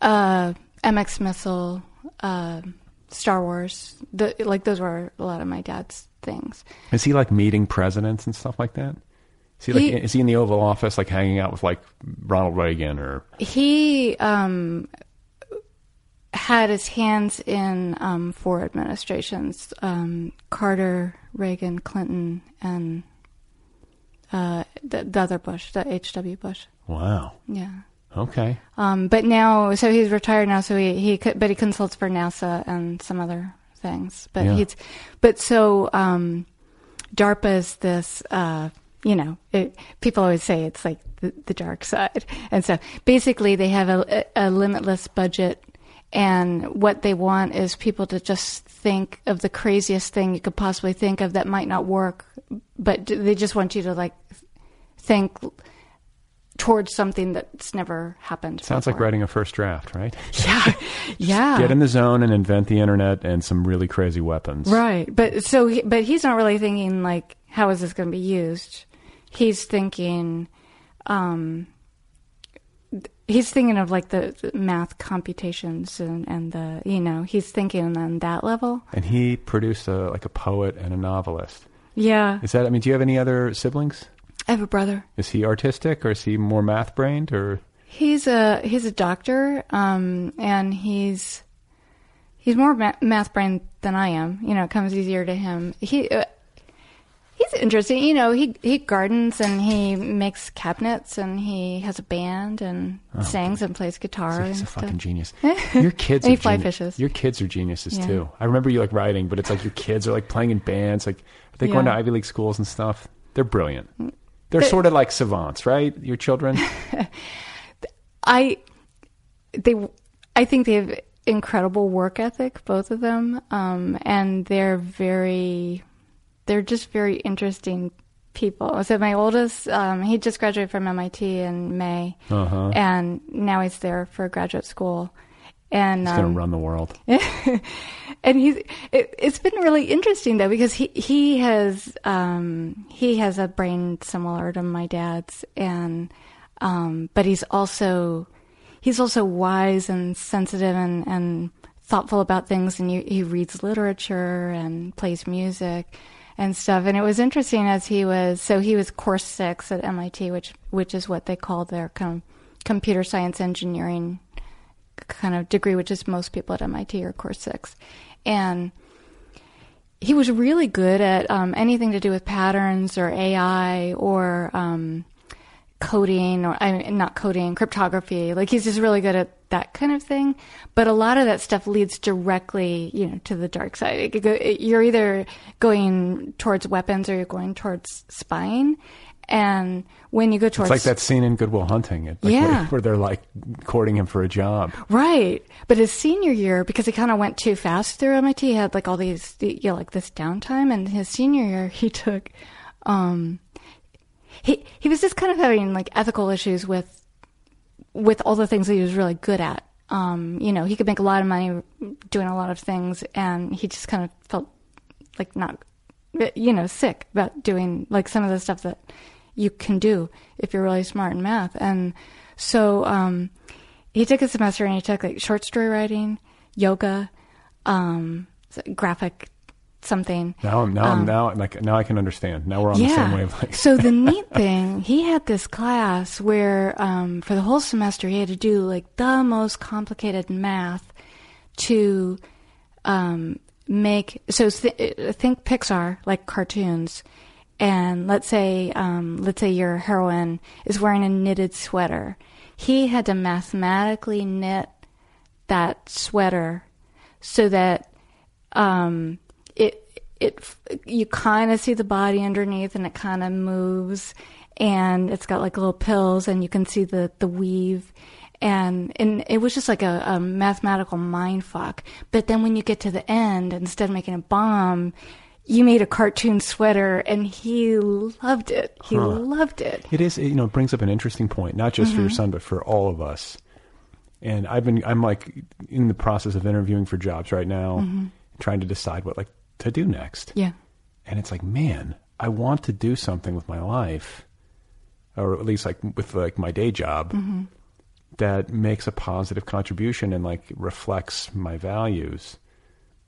uh, MX missile, uh, Star Wars, the, like those were a lot of my dad's things. Is he like meeting presidents and stuff like that? Is he like He- is he in the Oval Office like hanging out with like Ronald Reagan or he um, had his hands in um, four administrations: um, Carter, Reagan, Clinton, and uh, the, the other Bush, the H. W. Bush. wow? Yeah. Okay. Um, but now, so he's retired now. So he he but he consults for NASA and some other things. But Yeah. he's but so um, DARPA is this. Uh, you know, it, people always say it's like the, the dark side, and so basically they have a, a limitless budget, and what they want is people to just think of the craziest thing you could possibly think of that might not work, but they just want you to like think towards something that's never happened. Sounds like writing a first draft, right? [laughs] Yeah, yeah. Get in the zone and invent the internet and some really crazy weapons. Right, but so, he, but he's not really thinking like, how is this going to be used? He's thinking, um, he's thinking of like the, the math computations and, and the, you know, he's thinking on that level. And he produced a like a poet and a novelist. Yeah, Is that? I mean, do you have any other siblings? I have a brother. Is he artistic or is he more math brained or? He's a he's a doctor, um, and he's he's more ma- math brain than I am. You know, it comes easier to him. He uh, he's interesting. You know, he he gardens and he makes cabinets and he has a band and Oh, sings and plays guitar. So he's a and fucking stuff. genius. [laughs] Your kids are he fly geni- fishes. Your kids are geniuses Yeah. too. I remember you like writing, but it's like your kids are like playing in bands. Like are they going to Ivy League schools and stuff. They're brilliant. They're They- sort of like savants, right? Your children. [laughs] I they I think they have incredible work ethic, both of them, um, and they're very, they're just very interesting people. So my oldest, um, he just graduated from MIT in May, Uh-huh. and now he's there for graduate school. And He's going um, to run the world. [laughs] and he's it, it's been really interesting though because he he has um he has a brain similar to my dad's and um but he's also he's also wise and sensitive and and thoughtful about things and he, he reads literature and plays music and stuff and it was interesting as he was so he was course 6 at MIT which which is what they call their com- computer science engineering kind of degree, which is most people at MIT are course six. And he was really good at um, anything to do with patterns or AI or um, coding or I mean, not coding, cryptography. Like he's just really good at that kind of thing. But a lot of that stuff leads directly, you know, to the dark side. It go, it, you're either going towards weapons or you're going towards spying. And when you go towards It's like that scene in Good Will Hunting, like, Yeah. where, where they're like courting him for a job. Right. But his senior year, because he kind of went too fast through MIT, he had like all these, you know, like this downtime. And his senior year, [laughs] he took, um, he, he was just kind of having like ethical issues with, with all the things that he was really good at. Um, you know, he could make a lot of money doing a lot of things and he just kind of felt like not, you know, sick about doing like some of the stuff that you can do if you're really smart in math. And so, um, he took a semester and he took like short story writing, yoga, um, graphic something. Now I'm now I'm Um, now like now I can understand. Now we're on the same wavelength. so the [laughs] neat thing, he had this class where um, for the whole semester he had to do like the most complicated math to um, make. So th- think Pixar like cartoons, and let's say um, let's say your heroine is wearing a knitted sweater. He had to mathematically knit that sweater so that um, it you kind of see the body underneath and it kind of moves and it's got like little pills and you can see the the weave and and it was just like a, a mathematical mind fuck but then when you get to the end instead of making a bomb you made a cartoon sweater and he loved it he Huh. loved it It is, you know, it brings up an interesting point, not just for your Mhm. son, but for all of us. And I've been, I'm like in the process of interviewing for jobs right now, Mhm. trying to decide what like to do next. yeah And it's like, man, I want to do something with my life, or at least like with like my day job Mhm. that makes a positive contribution and like reflects my values.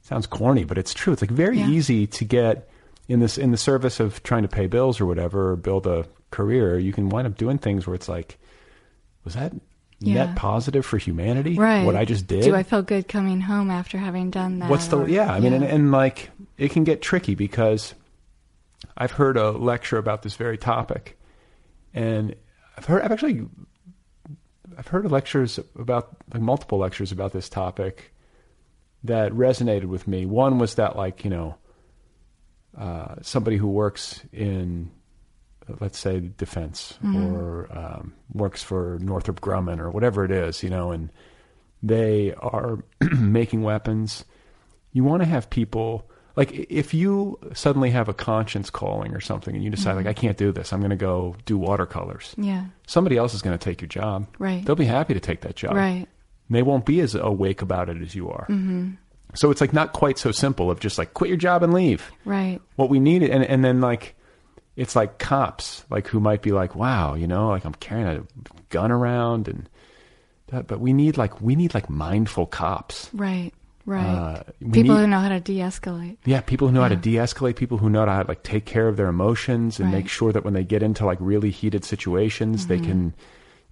Sounds corny, but it's true. It's like very Yeah. easy to get in this in the service of trying to pay bills or whatever, or build a career. You can wind up doing things where it's like, was that Yeah. net positive for humanity? right What I just did. do i feel good coming home after having done that What's the Or- yeah? I mean, and, and like it can get tricky because I've heard a lecture about this very topic, and I've heard I've actually I've heard lectures about like multiple lectures about this topic that resonated with me. One was that like you know uh, somebody who works in let's say defense Mhm. or um, works for Northrop Grumman or whatever it is, you know, and they are [clears throat] making weapons. You want to have people like if you suddenly have a conscience calling or something and you decide like Mhm. I can't do this, I'm going to go do watercolors. Yeah. Somebody else is going to take your job. Right. They'll be happy to take that job. Right. They won't be as awake about it as you are. hmm So it's like not quite so simple of just like quit your job and leave. right What we need and and then like it's like cops like who might be like wow you know like I'm carrying a gun around and that, but we need like we need like mindful cops. Right, right. Uh, People need- who know how to de-escalate. Yeah, people who know how to Yeah. de-escalate, people who know how to like take care of their emotions and make sure that when they get into like really heated situations, they Mhm. can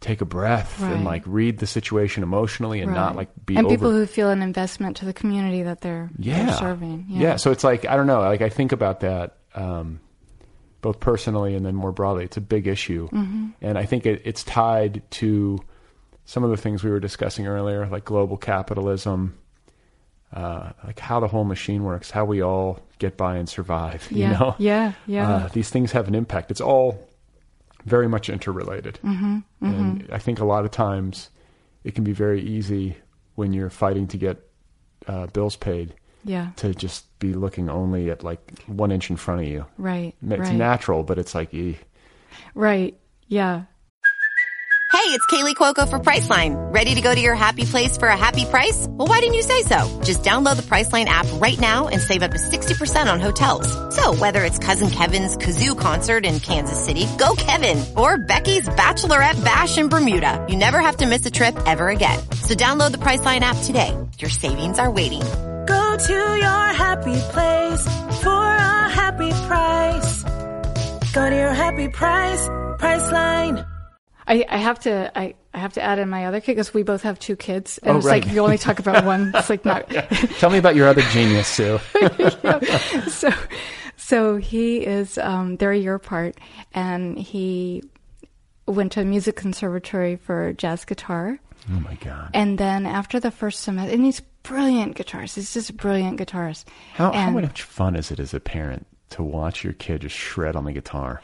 take a breath and like read the situation emotionally and not like be and over. people who feel an investment to the community that they're, yeah. they're serving. Yeah. So it's like I don't know. Like I think about that um, both personally and then more broadly. It's a big issue, Mhm. and I think it, it's tied to some of the things we were discussing earlier, like global capitalism, uh, like how the whole machine works, how we all get by and survive. [laughs] Yeah. You know, Yeah, yeah. Uh, these things have an impact. It's all very much interrelated, Mhm, and I think a lot of times it can be very easy when you're fighting to get uh, bills paid. Yeah. To just be looking only at like one inch in front of you. Right. It's right. natural, but it's like, eh. Right. Yeah. Hey, it's Kaley Cuoco for Priceline. Ready to go to your happy place for a happy price? Well, why didn't you say so? Just download the Priceline app right now and save up to 60% on hotels. So whether it's Cousin Kevin's Kazoo concert in Kansas City, go Kevin, or Becky's Bachelorette Bash in Bermuda, you never have to miss a trip ever again. So download the Priceline app today. Your savings are waiting. Go to your happy place for a happy price. Go to your happy price, Priceline. I, I have to I, I have to add in my other kid because we both have two kids and Oh, it's right. like you only talk about one it's like not [laughs] Tell me about your other genius, Sue. [laughs] so so he is um, they're a year apart and he went to a music conservatory for jazz guitar Oh my God. and then after the first semester and he's brilliant guitarist he's just a brilliant guitarist How, how much fun is it as a parent to watch your kid just shred on the guitar?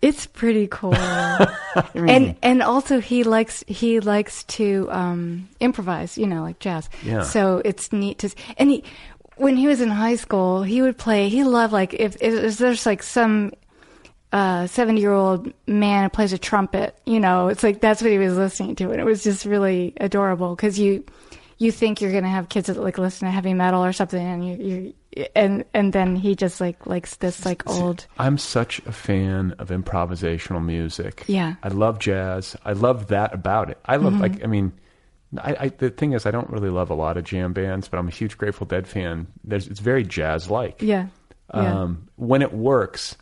it's pretty cool [laughs] and and also he likes he likes to um improvise you know like jazz Yeah. so it's neat to and he when he was in high school he would play he loved like if, if there's like some uh 70 year old man who plays a trumpet you know it's like that's what he was listening to and it was just really adorable because you you think you're gonna have kids that like listen to heavy metal or something and you you and and then he just like likes this like old I'm such a fan of improvisational music. Yeah. I love jazz. I love that about it. I love Mhm. like I mean, I, I the thing is I don't really love a lot of jam bands, but I'm a huge Grateful Dead fan. There's it's very jazz like. yeah yeah. Um, when it works,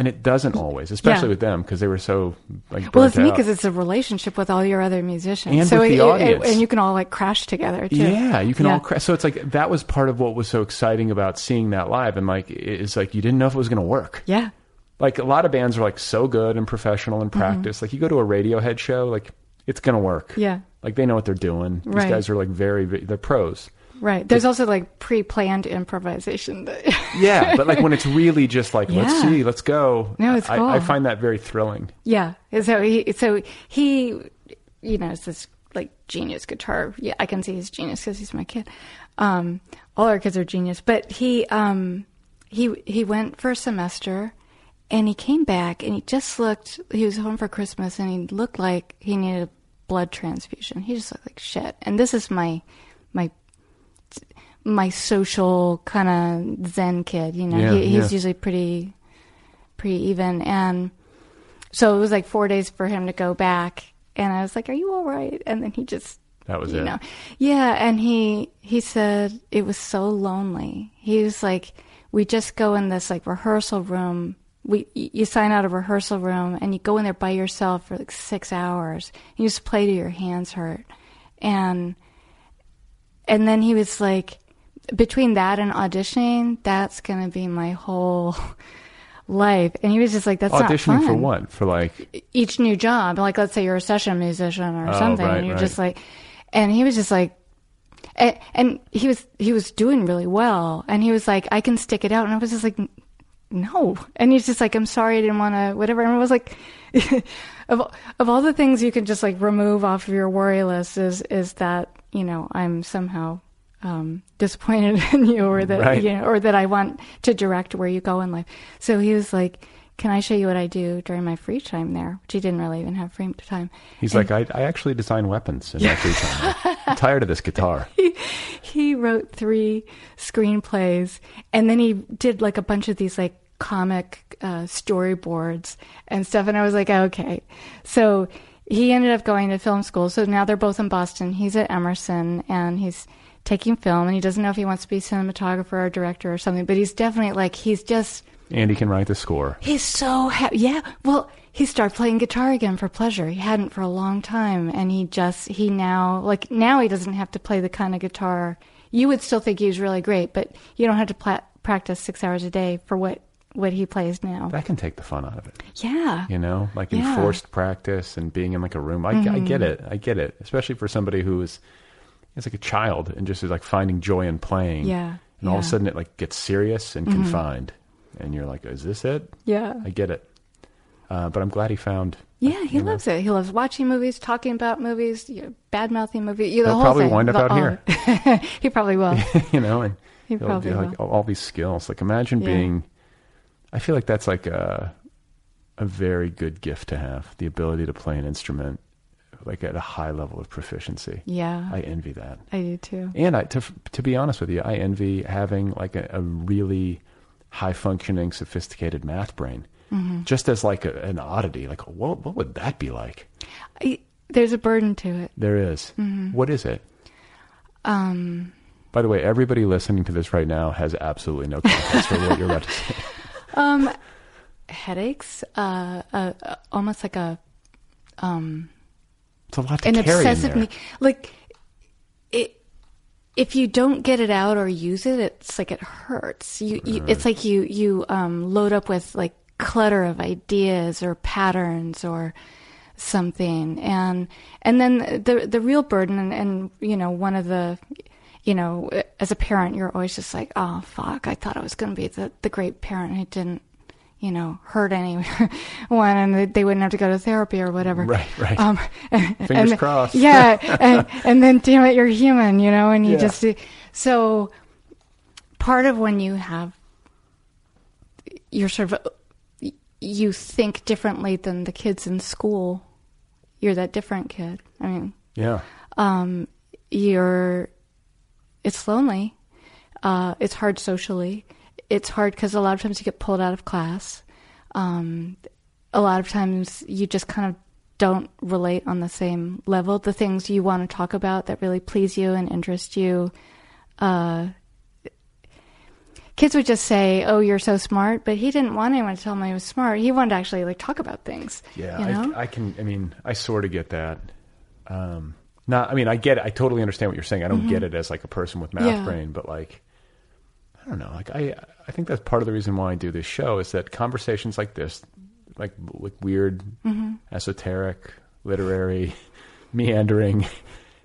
and it doesn't always, especially Yeah. with them because they were so like. Well, it's burnt neat because it's a relationship with all your other musicians, And so with the it- it- audience. and you can all like crash together too. Yeah, you can Yeah. all. crash. so it's like that was part of what was so exciting about seeing that live, and like it's like you didn't know if it was going to work. Yeah, Like a lot of bands are like so good and professional Mm-hmm. in practice. Like you go to a Radiohead show, like it's going to work. Yeah. Like they know what they're doing. These Right. guys are like very, ve- they're pros. Right. There's also like pre-planned improvisation. That [laughs] Yeah, but like when it's really just like let's see, let's go. No, it's I, cool. I find that very thrilling. yeah. So he, so he, you know, it's this like genius guitar. Yeah, I can see his genius because he's my kid. Um, all our kids are genius, but he, um, he he went for a semester. And he came back and he just looked, he was home for Christmas and he looked like he needed a blood transfusion. He just looked like shit. And this is my, my, social kind of zen kid, you know, Yeah, he, he's yeah. usually pretty, pretty even. And so it was like four days for him to go back. And I was like, are you all right? And then he just, That was you it. know, yeah. And he, he said it was so lonely. He was like, we just go in this like rehearsal room. We, you sign out a rehearsal room and you go in there by yourself for like six hours. You just play till your hands hurt. And, and then he was like, between that and auditioning, that's going to be my whole [laughs] life. And he was just like, that's not Auditioning for what? For like, each new job. Like, let's say you're a session musician or Oh, something, right, and you're right. just like, and he was just like, and, and he was he was doing really well, and he was like, I can stick it out, and I was just like, no, and he's just like, I'm sorry, I didn't want to, whatever, and I was like. [laughs] of of all the things you can just like remove off of your worry list is is that you know I'm somehow um, disappointed [laughs] in you or that Right. you know or that I want to direct where you go in life. So he was like, "Can I show you what I do during my free time there?" Which he didn't really even have free time. he's And like, I, I actually design weapons in my free time. [laughs] I'm tired of this guitar. [laughs] he, he wrote three screenplays and then he did like a bunch of these like comic uh, storyboards and stuff and i was like okay so he ended up going to film school so now they're both in boston he's at emerson and he's taking film and he doesn't know if he wants to be cinematographer or director or something but he's definitely like he's just And he can write the score. He's so happy. Yeah. Well, he started playing guitar again for pleasure. He hadn't for a long time. And he just, he now, like, now he doesn't have to play the kind of guitar. You would still think he was really great, but you don't have to pla- practice six hours a day for what, what he plays now. That can take the fun out of it. Yeah. You know, like Yeah. enforced practice and being in like a room. I, I Mhm. get it. I get it. Especially for somebody who is, is like a child and just is like finding joy in playing. Yeah, And all of a sudden it like gets serious and Mhm. confined. And you're like, is this it? Yeah. I get it. Uh, but I'm glad he found. Yeah, he you know, loves it. He loves watching movies, talking about movies, you know, bad mouthing movies. You know, He'll probably thing. wind up out all- here. [laughs] he probably will. [laughs] you know, and [laughs] He he'll probably do like all, all these skills. Like imagine Yeah. being. I feel like that's like a a very good gift to have the ability to play an instrument like at a high level of proficiency. Yeah. I envy that. I do too. And I, to to be honest with you, I envy having like a, a really high functioning, sophisticated math brain. Mhm. Just as like a, an oddity, like what what would that be like? I, there's a burden to it. There is. Mhm. What is it? Um, By the way, everybody listening to this right now has absolutely no context for what you're about to say. [laughs] um, headaches. Uh, uh, uh, almost like a um, It's a lot to an carry in obsessive there. need. Like it. If you don't get it out or use it, it's like it hurts. You, you it's like you you um, load up with like clutter of ideas or patterns or something, and and then the the real burden and, and you know one of the you know as a parent you're always just like oh fuck I thought I was going to be the the great parent who didn't you know hurt anyone [laughs] and they, wouldn't have to go to therapy or whatever Right, right. um, [laughs] and, Fingers and- crossed. yeah [laughs] and, and then damn it you're human you know and you Yeah. just so part of when you have you're sort of you think differently than the kids in school you're that different kid i mean Yeah. um, you're it's lonely uh, it's hard socially it's hard because a lot of times you get pulled out of class um, a lot of times you just kind of don't relate on the same level the things you want to talk about that really please you and interest you uh, kids would just say oh you're so smart but he didn't want anyone to tell him he was smart he wanted to actually like talk about things Yeah, you know? I, I can. I mean, I sort of get that. Um, not. I mean, I get it. I totally understand what you're saying. I don't Mhm. get it as like a person with math Yeah. brain, but like, I don't know. Like, I I think that's part of the reason why I do this show is that conversations like this, like like weird, Mhm. esoteric, literary, [laughs] meandering,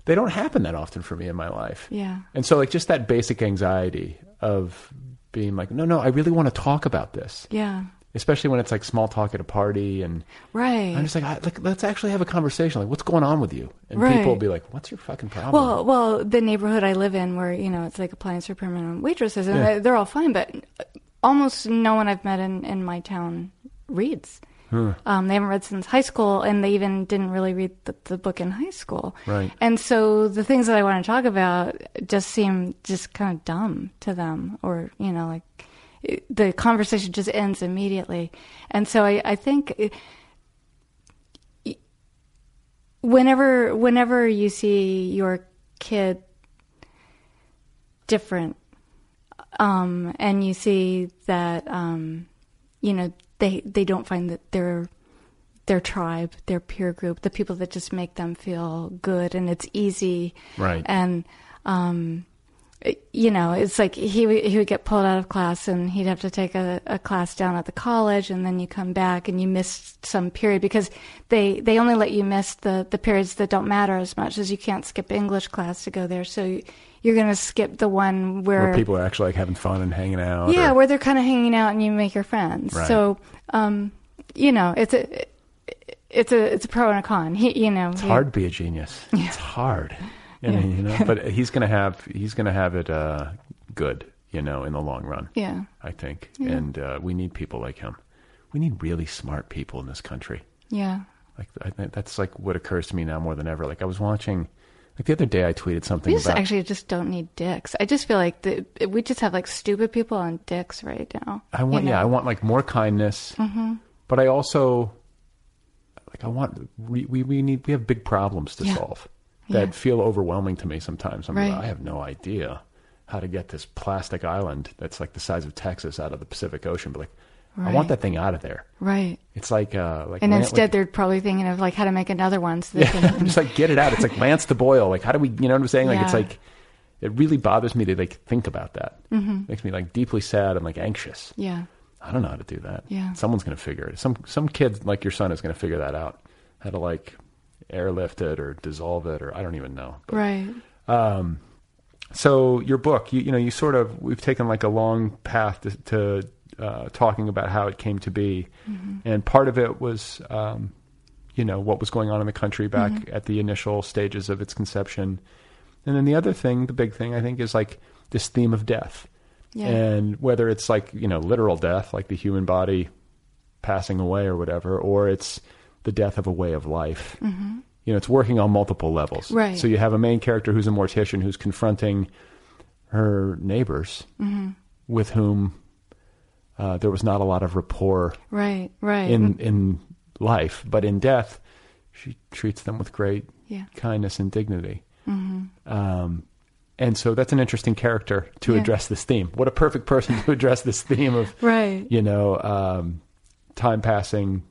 they don't happen that often for me in my life. Yeah. And so, like, just that basic anxiety of being like, no, no, I really want to talk about this. yeah Especially when it's like small talk at a party and right I'm just like, I, like, let's actually have a conversation. Like, what's going on with you? And Right. people will be like, what's your fucking problem? Well, well, the neighborhood I live in, where you know it's like appliance repairmen and waitresses, and Yeah. they- they're all fine, but almost no one I've met in in my town reads. Hmm. Um, they haven't read since high school, and they even didn't really read the, the book in high school. Right. And so the things that I want to talk about just seem just kind of dumb to them, or you know, like it- the conversation just ends immediately. And so I, I think. It, whenever whenever you see your kid different um and you see that um you know they they don't find that their their tribe their peer group the people that just make them feel good and it's easy Right. and um you know, it's like he would- he would get pulled out of class and he'd have to take a, a class down at the college and then you come back and you miss some period because they they only let you miss the the periods that don't matter as much as you can't skip English class to go there. So you're going to skip the one where, where people are actually like having fun and hanging out. yeah, or- where they're kind of hanging out and you make your friends. Right. So um you know, it's a it's a it's a pro and a con. He, you know, it's hard to be a genius. It's hard. I Yeah. mean, you know, [laughs] but he's gonna have he's gonna have it uh, good, you know, in the long run. Yeah. I think, Yeah. and uh, we need people like him. We need really smart people in this country. Yeah. Like I that's like what occurs to me now more than ever. Like I was watching, like the other day, I tweeted something We just about. actually just don't need dicks. I just feel like the, we just have like stupid people on dicks right now. I want, you yeah, I want like more kindness, Mhm. but I also like I want we we, we need we have big problems to Yeah. solve that Yeah. feel overwhelming to me sometimes. I'm Right. like, I have no idea how to get this plastic island that's like the size of Texas out of the Pacific Ocean, but like I want that thing out of there. Right. It's like uh like and instead, like- they're probably thinking of like how to make another one so they yeah, can. [laughs] just like get it out. It's like Lance the Boyle. Like how do we? You know what I'm saying? Like it's like it really bothers me to like think about that. Mhm. Makes me like deeply sad and like anxious. yeah. I don't know how to do that. Yeah. Someone's going to figure it. Some some kid like your son is going to figure that out. How to like airlift it or dissolve it or I don't even know. Right. Um, so your book, you, you know, you sort of we've taken like a long path to, to uh, talking about how it came to be, Mhm. and part of it was, um, you know, what was going on in the country back Mhm. at the initial stages of its conception, and then the other thing, the big thing, I think, is like this theme of death, Yeah. and whether it's like you know literal death, like the human body passing away or whatever, or it's the death of a way of life. Mhm. You know, it's working on multiple levels. Right. So you have a main character who's a mortician who's confronting her neighbors Mhm. with whom uh, there was not a lot of rapport Right, right. in in life, but in death, she treats them with great Yeah. kindness and dignity. Mhm. Um, and so that's an interesting character to Yeah. address this theme. What a perfect person [laughs] to address this theme of, Right. you know, um, time passing,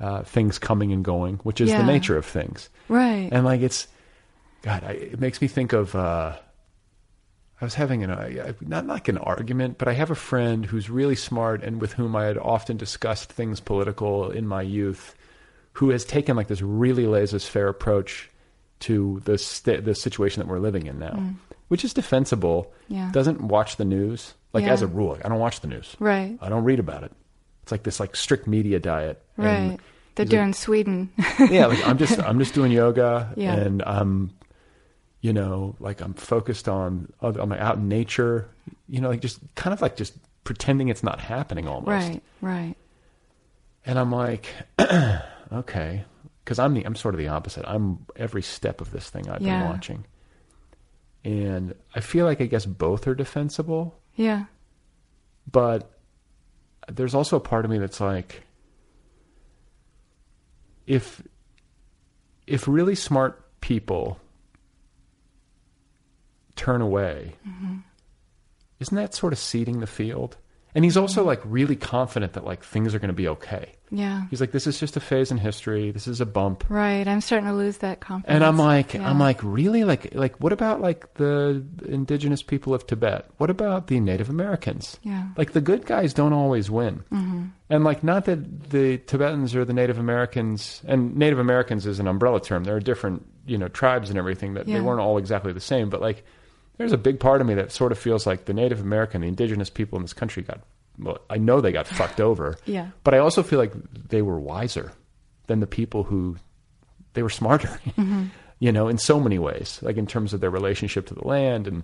uh, things coming and going, which is Yeah. the nature of things. Right. And like it's, God, I, it makes me think of. Uh, I was having an I- not like an argument, but I have a friend who's really smart and with whom I had often discussed things political in my youth, who has taken like this really laissez-faire approach to the sta the situation that we're living in now, Mm. which is defensible. Yeah. Doesn't watch the news like Yeah. as a rule. I don't watch the news. Right. I don't read about it. It's like this like strict media diet. And Right. They're he's like- doing Sweden. [laughs] yeah, like I'm just [laughs] I'm just doing yoga Yeah. and I'm you know, like I'm focused on I'm out in nature, you know, like just kind of like just pretending it's not happening almost. right, right. And I'm like [clears throat] okay, cuz I'm the I'm sort of the opposite. I'm every step of this thing I've Yeah. been watching. And I feel like I guess both are defensible, Yeah. but there's also a part of me that's like if if really smart people turn away Mhm. isn't that sort of ceding the field and he's also like really confident that like things are going to be okay Yeah. he's like this is just a phase in history this is a bump Right. I'm starting to lose that confidence. and I'm like, Yeah. I'm like, really? Like, like, what about like the indigenous people of Tibet? What about the Native Americans? Yeah. Like the good guys don't always win. Mhm. And like, not that the Tibetans or the Native Americans, and Native Americans is an umbrella term. There are different, you know, tribes and everything that Yeah. they weren't all exactly the same. But like, there's a big part of me that sort of feels like the Native American, the indigenous people in this country got, well, I know they got fucked [laughs] over. Yeah. But I also feel like they were wiser than the people who they were smarter, [laughs] Mhm. you know, in so many ways, like in terms of their relationship to the land. And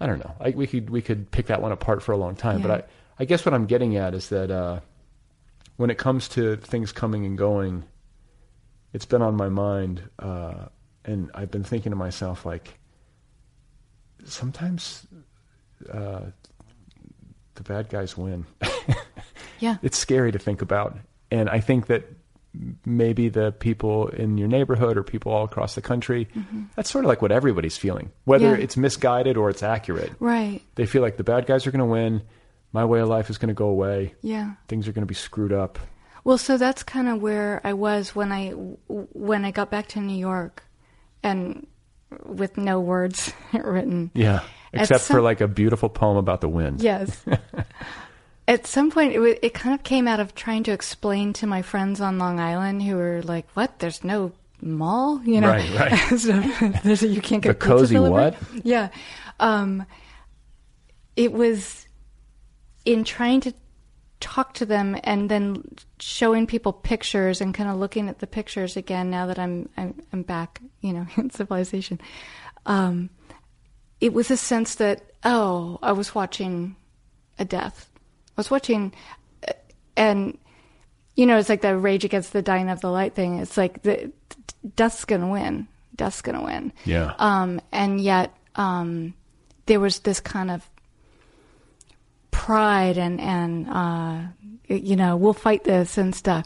I don't know, I, we could, we could pick that one apart for a long time, Yeah. but I, I guess what I'm getting at is that, uh, when it comes to things coming and going, it's been on my mind, uh, and I've been thinking to myself, like, sometimes, uh, the bad guys win. [laughs] Yeah. It's scary to think about. And I think that maybe the people in your neighborhood or people all across the country, Mhm. that's sort of like what everybody's feeling, whether Yeah. it's misguided or it's accurate. Right. They feel like the bad guys are going to win. My way of life is going to go away. Yeah. Things are going to be screwed up. Well, so that's kind of where I was when I when I got back to New York, and with no words [laughs] written. Yeah. Except some- for like a beautiful poem about the wind. Yes. [laughs] At some point, it, wa it kind of came out of trying to explain to my friends on Long Island who were like, "What? There's no mall, you know? Right, right. [laughs] so there's, you can't get The cozy delivered?" what? Yeah. Um, it was in trying to talk to them and then showing people pictures and kind of looking at the pictures again now that I'm I'm, I'm back, you know, [laughs] in civilization. Um, it was a sense that oh, I was watching a death. I was watching, uh, and you know, it's like the Rage Against the Dying of the Light thing. It's like the death's gonna win. Death's gonna win. Yeah. Um, and yet, um, there was this kind of pride and and uh, you know, we'll fight this and stuff.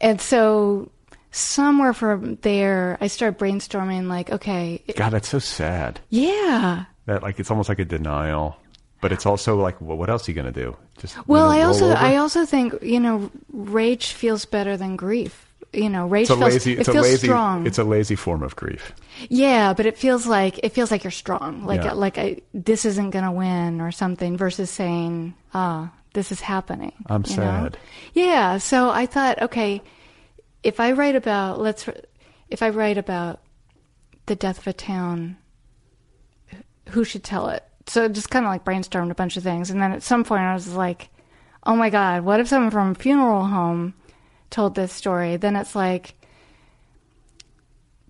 And so somewhere from there, I started brainstorming. Like, okay, God, that's so sad. yeah. That like it's almost like a denial, but it's also like, well, what else are you going to do? Just Well, I also over? I also think you know rage feels better than grief. You know, rage it's a feels lazy, it it's a feels lazy, strong. it's a lazy form of grief. yeah, but it feels like it feels like you're strong. Like Yeah. like I, this isn't gonna win or something. Versus saying, ah, this is happening. I'm you know? sad. Yeah. So I thought, okay, if I write about let's if I write about the death of a town, who should tell it? So I just kind of like brainstormed a bunch of things, and then at some point I was like, oh my God, what if someone from a funeral home told this story? Then it's like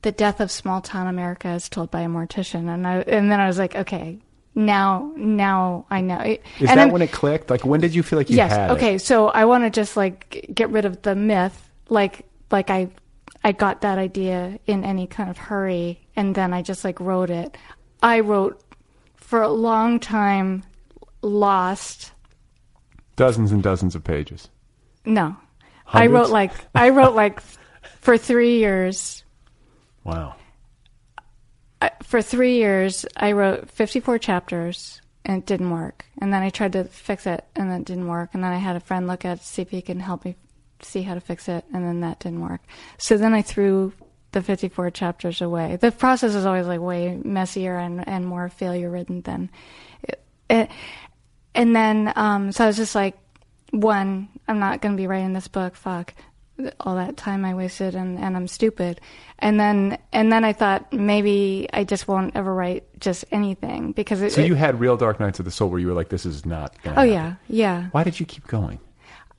the death of small town America is told by a mortician. And I, and then I was like, okay, now, now I know. Is and that when it clicked? Like, when did you feel like you yes. had it? okay. So I want to just like get rid of the myth, like like I I got that idea in any kind of hurry, and then I just like wrote it. I wrote for a long time, lost. Dozens and dozens of pages. No, I wrote like I wrote like for three years. Wow. I- For three years, I wrote 54 chapters and it didn't work. And then I tried to fix it and it didn't work. And then I had a friend look at it see if he can help me see how to fix it. And then that didn't work. So then I threw the 54 chapters away. The process is always like way messier and, and more failure ridden than it, it, and then, um, so I was just like, one, I'm not going to be writing this book. Fuck all that time I wasted and, and I'm stupid. And then, and then I thought maybe I just won't ever write just anything because it, So you it- had real Dark Nights of the Soul where you were like, this is not going oh yeah, yeah. Why did you keep going?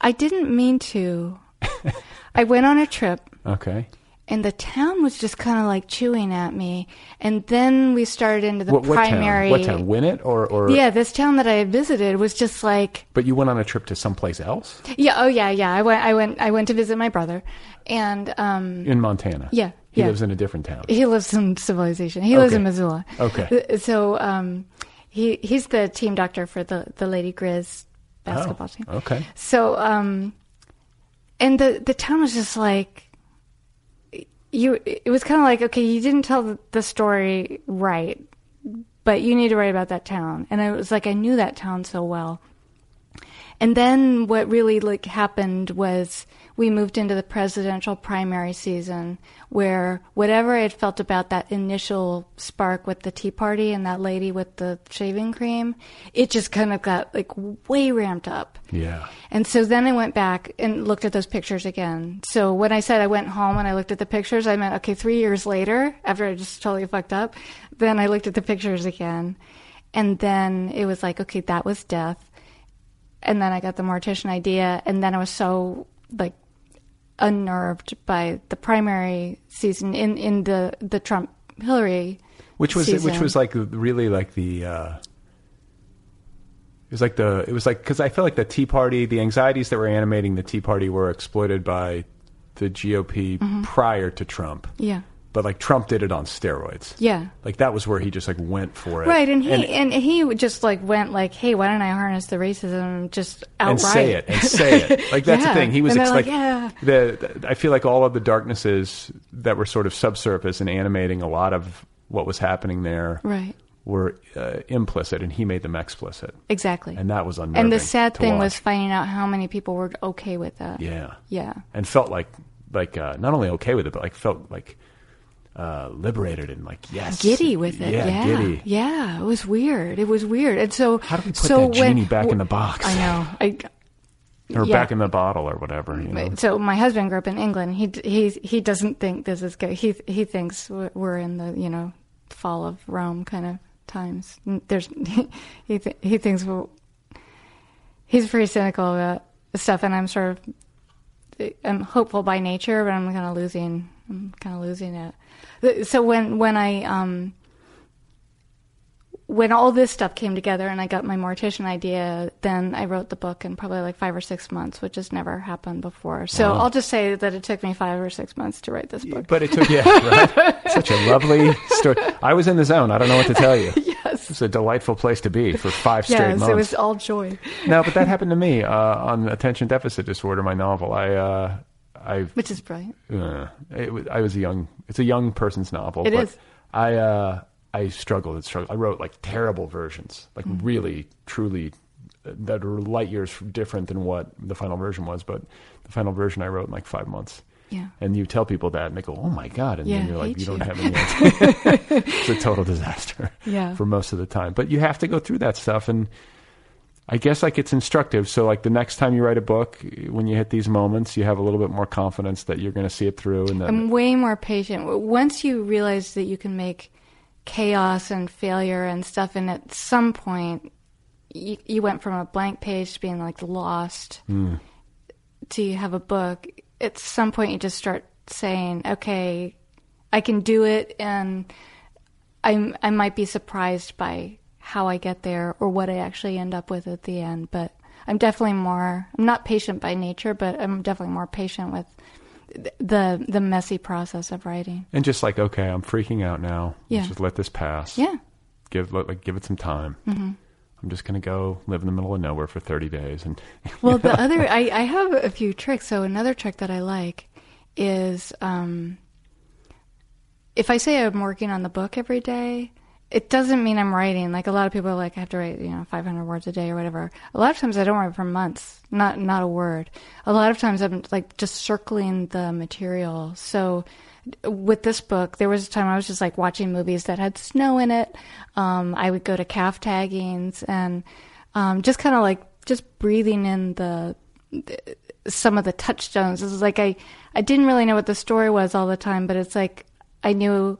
I didn't mean to. [laughs] I went on a trip Okay. And the town was just kind of like chewing at me. And then we started into the what, what primary. town? What town? Winnett or, or Yeah, this town that I had visited was just like But you went on a trip to someplace else Yeah. Oh, yeah. Yeah. I went. I went. I went to visit my brother, and um, in Montana. Yeah, He yeah. lives in a different town. he lives in civilization. He lives in Missoula. Okay. Uh, So um, he he's the team doctor for the the Lady Grizz basketball Oh, team. okay. So um, and the the town was just like. You, it was kind of like, okay, you didn't tell the, story right, but you need to write about that town. And it was like, I knew that town so well. And then what really like happened was we moved into the presidential primary season where whatever I had felt about that initial spark with the Tea Party and that lady with the shaving cream, it just kind of got like way ramped up. Yeah. And so then I went back and looked at those pictures again. So when I said I went home and I looked at the pictures, I meant, okay, three years later, after I just totally fucked up, then I looked at the pictures again. And then it was like, okay, that was death. And then I got the mortician idea. And then I was so like unnerved by the primary season in, in the, the Trump Hillary. Which was season. which was like really like the uh it was like the it was like because I feel like the Tea Party the anxieties that were animating the Tea Party were exploited by the GOP Mhm. prior to Trump. Yeah. But like Trump did it on steroids. Yeah. Like that was where he just like went for it. Right, and he and, he just like went like, "Hey, why don't I harness the racism just outright and say it and say it. [laughs] Like that's Yeah. the thing. He was And ex- like, like, yeah. the, I feel like all of the darknesses that were sort of subsurface and animating a lot of what was happening there Right. were uh, implicit, and he made them explicit. Exactly. And that was unnerving. And the sad thing watch. was finding out how many people were okay with that. yeah, Yeah. and felt like like uh, not only okay with it, but like felt like uh, liberated and like yes, Giddy with it. Yeah, Yeah. giddy. Yeah. It was weird. It was weird. And so how do we put so that when, genie back in the box? I know. I or yeah. back in the bottle or whatever. You know? So my husband grew up in England. He he he doesn't think this is good. He he thinks we're- in the you know fall of Rome kind of times. There's [laughs] he th- he thinks we're, he's pretty cynical about stuff, and I'm sort of I'm hopeful by nature, but I'm kind of losing I'm kind of losing it. So when when I um when all this stuff came together and I got my mortician idea, then I wrote the book in probably like five or six months, which has never happened before. So Wow. I'll just say that it took me five or six months to write this book. But it took yeah, right? [laughs] such a lovely story. I was in the zone. I don't know what to tell you. [laughs] yes, it's a delightful place to be for five straight yes, months. it was all joy. no, but that happened to me uh, on attention deficit disorder. My novel. I uh, I Which is brilliant. uh, it I was a young. It's a young person's novel. It but is. I uh, I struggled and struggled. I wrote like terrible versions, like Mm. really, truly, uh, that are light years different than what the final version was. But the final version I wrote in like five months. Yeah. And you tell people that, and they go, "Oh my god!" And Yeah, then you're like, "You don't you. have any." [laughs] [laughs] It's a total disaster. Yeah. [laughs] For most of the time, but you have to go through that stuff, and I guess like it's instructive. So like the next time you write a book, when you hit these moments, you have a little bit more confidence that you're going to see it through, and then I'm way more patient. Once you realize that you can make chaos and failure and stuff, and at some point you, you went from a blank page to being like lost Mm. to you have a book. At some point, you just start saying, "Okay, I can do it," and I I might be surprised by how I get there or what I actually end up with at the end. But I'm definitely more. I'm not patient by nature, but I'm definitely more patient with the the messy process of writing. And just like, okay, I'm freaking out now. Let's Yeah. just let this pass. Yeah. Give like give it some time. Mhm. I'm just gonna go live in the middle of nowhere for 30 days and. [laughs] Well, the other, I, I have a few tricks. So another trick that I like is um, if I say I'm working on the book every day, it doesn't mean I'm writing. Like a lot of people are like, I have to write, you know, 500 words a day or whatever. A lot of times I don't write for months, not not a word. A lot of times I'm like just circling the material. So with this book, there was a time I was just like watching movies that had snow in it. Um, I would go to calf taggings and um, just kind of like just breathing in the some of the touchstones. This is like I I didn't really know what the story was all the time, but it's like I knew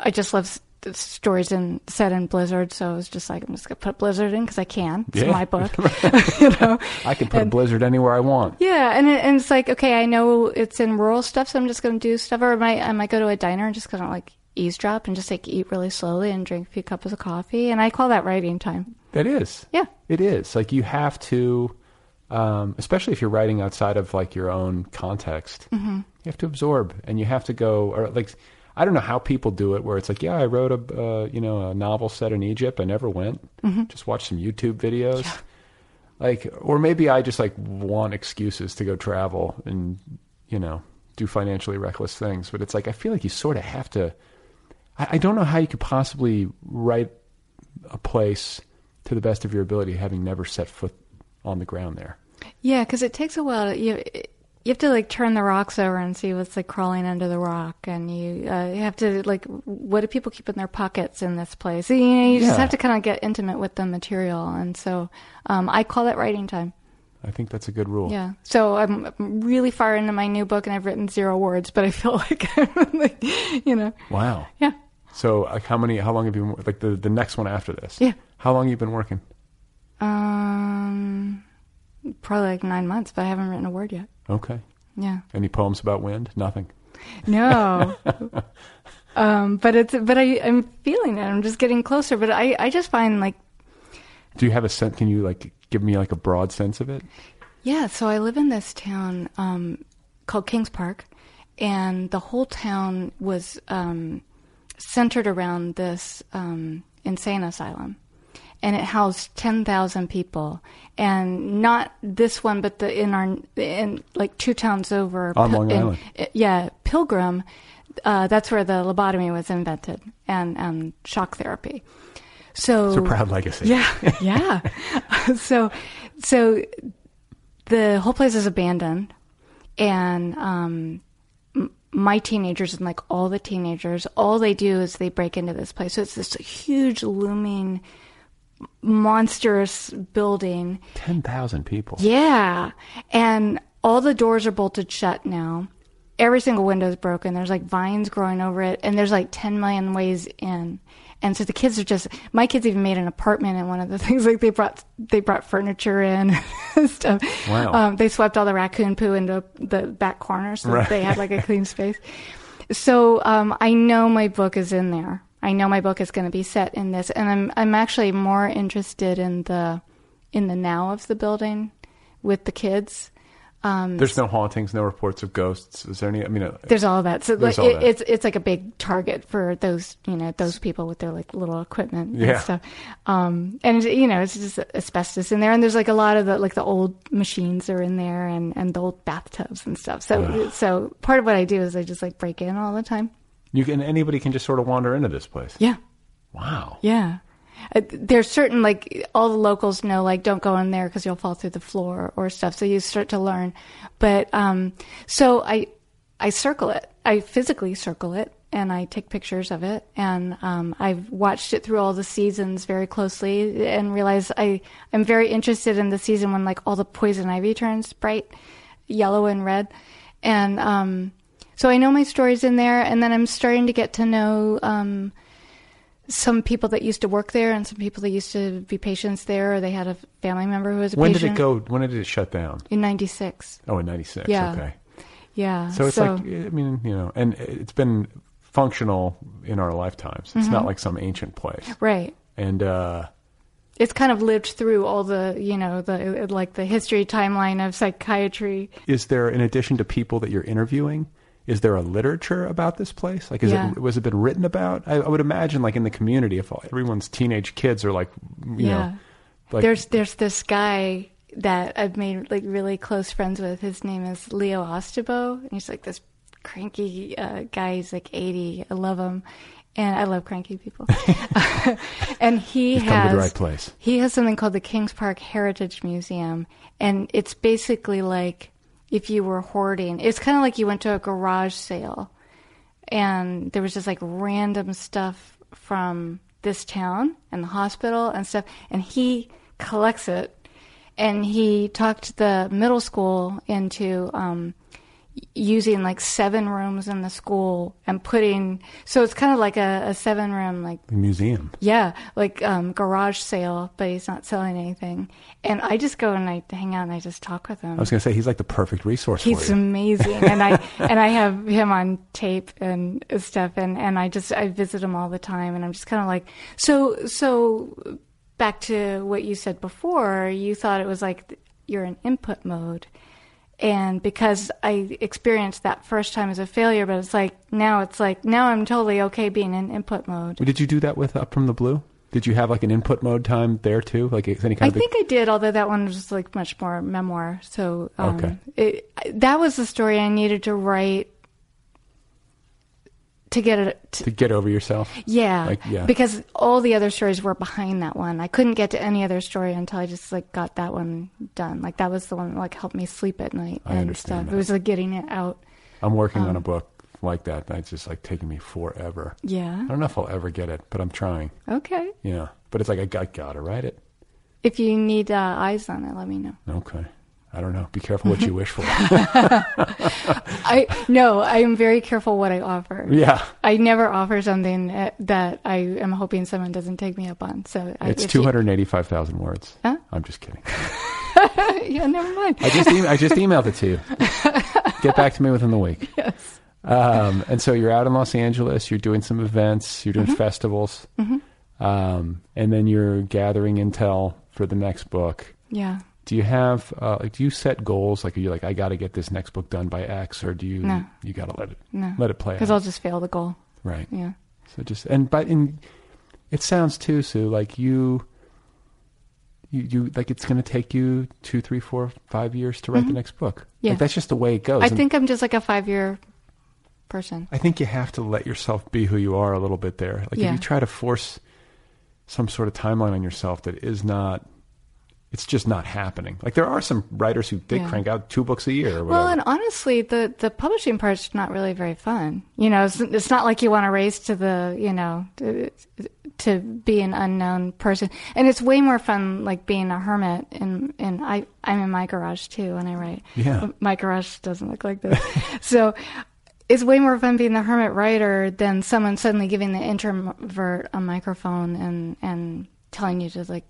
I just love s- stories in set in Blizzard, so I was just like I'm just gonna put Blizzard in because I can. It's Yeah. my book, [laughs] [laughs] you know. I can put And- a blizzard anywhere I want. Yeah, and it, and it's like okay, I know it's in rural stuff, so I'm just gonna do stuff. Or I might I might go to a diner and just kind of like eavesdrop and just like eat really slowly and drink a few cups of coffee, and I call that writing time. That is. Yeah. It is. Like you have to, um, especially if you're writing outside of like your own context, Mhm. you have to absorb and you have to go, or like, I don't know how people do it where it's like, yeah, I wrote a, uh, you know, a novel set in Egypt. I never went. Mhm. Just watched some YouTube videos. Like, or maybe I just like want excuses to go travel and, you know, do financially reckless things. But it's like, I feel like you sort of have to, I, I don't know how you could possibly write a place to the best of your ability, having never set foot on the ground there. Yeah, because it takes a while. To, you you have to like turn the rocks over and see what's like crawling under the rock, and you uh, you have to like what do people keep in their pockets in this place? You know, you just Yeah. have to kind of get intimate with the material, and so um, I call it writing time. I think that's a good rule. Yeah. So I'm I'm really far into my new book, and I've written zero words, but I feel [laughs] like, I'm like you know, Wow. Yeah. So, like, how many? How long have you been like the the next one after this? Yeah. How long have you been working? um, probably like nine months, but I haven't written a word yet. Okay. Yeah. Any poems about wind? Nothing. No. [laughs] um, but it's but I I'm feeling it. I'm just getting closer. But I I just find like Do you have a sense? Can you like give me like a broad sense of it? yeah. So I live in this town um, called Kings Park, and the whole town was um, centered around this um, insane asylum. And it housed ten thousand people, and not this one, but the in our in like two towns over On Long in- Island. uh, yeah, Pilgrim. Uh, that's where the lobotomy was invented, and and shock therapy. So It's a proud legacy. Yeah, [laughs] yeah. [laughs] so, so the whole place is abandoned, and um, my teenagers and like all the teenagers, all they do is they break into this place. So it's this huge, looming, monstrous building. Ten thousand people. Yeah. And all the doors are bolted shut now. Every single window is broken. There's like vines growing over it, and there's like 10 million ways in. And so the kids are just. My kids even made an apartment in one of the [laughs] things. Like they brought they brought furniture in [laughs] and stuff. Wow. Um, they swept all the raccoon poo into the back corner so Right. that they had like a clean space. So um, I know my book is in there. I know my book is going to be set in this, and I'm I'm actually more interested in the in the now of the building with the kids. Um, There's no hauntings, no reports of ghosts. Is there any? I mean, uh, there's all that. So like, it, that. it's it's like a big target for those you know those people with their like little equipment Yeah. and stuff. Um, and you know it's just asbestos in there, and there's like a lot of the like the old machines are in there, and and the old bathtubs and stuff. So Ugh. so part of what I do is I just like break in all the time. You can anybody can just sort of wander into this place. Yeah. Wow. Yeah. Uh, there's certain like all the locals know like don't go in there because you'll fall through the floor or stuff. So you start to learn. But um, so I I circle it. I physically circle it and I take pictures of it. And um, I've watched it through all the seasons very closely and realize I I'm very interested in the season when like all the poison ivy turns bright yellow and red. And um, so I know my stories in there, and then I'm starting to get to know um, some people that used to work there and some people that used to be patients there. Or they had a family member who was a when patient. did it go? When did it shut down? In '96. Oh, in '96. Yeah. Okay. Yeah. So it's like I mean, you know, and it's been functional in our lifetimes. It's not Mhm. like some ancient place. right. And uh, It's kind of lived through all the, you know, the like the history timeline of psychiatry. is there, in addition to people that you're interviewing, is there a literature about this place? Like, is Yeah. it was it been written about? I, I would imagine, like in the community, if everyone's teenage kids are like, you yeah. know, like there's there's this guy that I've made like really close friends with. His name is Leo Ostebo, and he's like this cranky uh, guy. He's like 80. I love him, and I love cranky people. [laughs] [laughs] and he You've has come to the right place. he has something called the Kings Park Heritage Museum, and it's basically like if you were hoarding. It's kind of like you went to a garage sale, and there was just like random stuff from this town and the hospital and stuff, and he collects it, and he talked the middle school into. Um, using like seven rooms in the school and putting so it's kind of like a, a seven room like the museum. yeah, like um, garage sale, but he's not selling anything. And I just go and I hang out and I just talk with him. I was going to say he's like the perfect resource He's amazing, and I [laughs] and I have him on tape and stuff, and and I just I visit him all the time, and I'm just kind of like so so. Back to what you said before, you thought it was like you're in input mode. And because I experienced that first time as a failure, but it's like now it's like now I'm totally okay being in input mode. Did you do that with Up from the Blue? Did you have like an input mode time there too? Like any I kind of I think I did, although that one was like much more memoir. So um, Okay. it, that was the story I needed to write to get it. To, to get over yourself? yeah, Like yeah. because all the other stories were behind that one. I couldn't get to any other story until I just like got that one done. Like that was the one that like helped me sleep at night I and understand stuff. that. It was like getting it out. I'm working on um, a book like that. That's just like taking me forever. Yeah. I don't know if I'll ever get it, but I'm trying. Okay. Yeah. But it's like I got, gotta write it. If you need uh, eyes on it, let me know. Okay. I don't know. Be careful what you wish for. [laughs] I no, I am very careful what I offer. Yeah. I never offer something uh, that I am hoping someone doesn't take me up on. So I, it's 285,000 words. Huh? I'm just kidding. [laughs] yeah, never mind. I just, e- I just emailed it to you. [laughs] Get back to me within the week. Yes. Um, and so you're out in Los Angeles, you're doing some events, you're doing Mhm. festivals, Mhm. um, and then you're gathering intel for the next book. Yeah. Do you have, uh, like, do you set goals? Like, are you like, I got to get this next book done by X, or do you, No. you got to let it, No. let it play Because? I'll just fail the goal. Right. Yeah. So just and but in it sounds too, Sue, like you you, you like it's going to take you two, three, four, five years to write the Mhm. next book. Yeah. Like that's just the way it goes. I And think I'm just like a five year person. I think you have to let yourself be who you are a little bit there. Like if you try to force some sort of timeline on yourself that is not. It's just not happening. Like there are some writers who did Yeah. crank out two books a year or. Well, and honestly, the the publishing part's not really very fun. You know, it's, it's not like you want to race to the, you know, to, to be an unknown person. And it's way more fun, like being a hermit. And and I I'm in my garage too when I write. Yeah. my garage doesn't look like this, [laughs] so. It's way more fun being the hermit writer than someone suddenly giving the introvert a microphone and, and telling you to like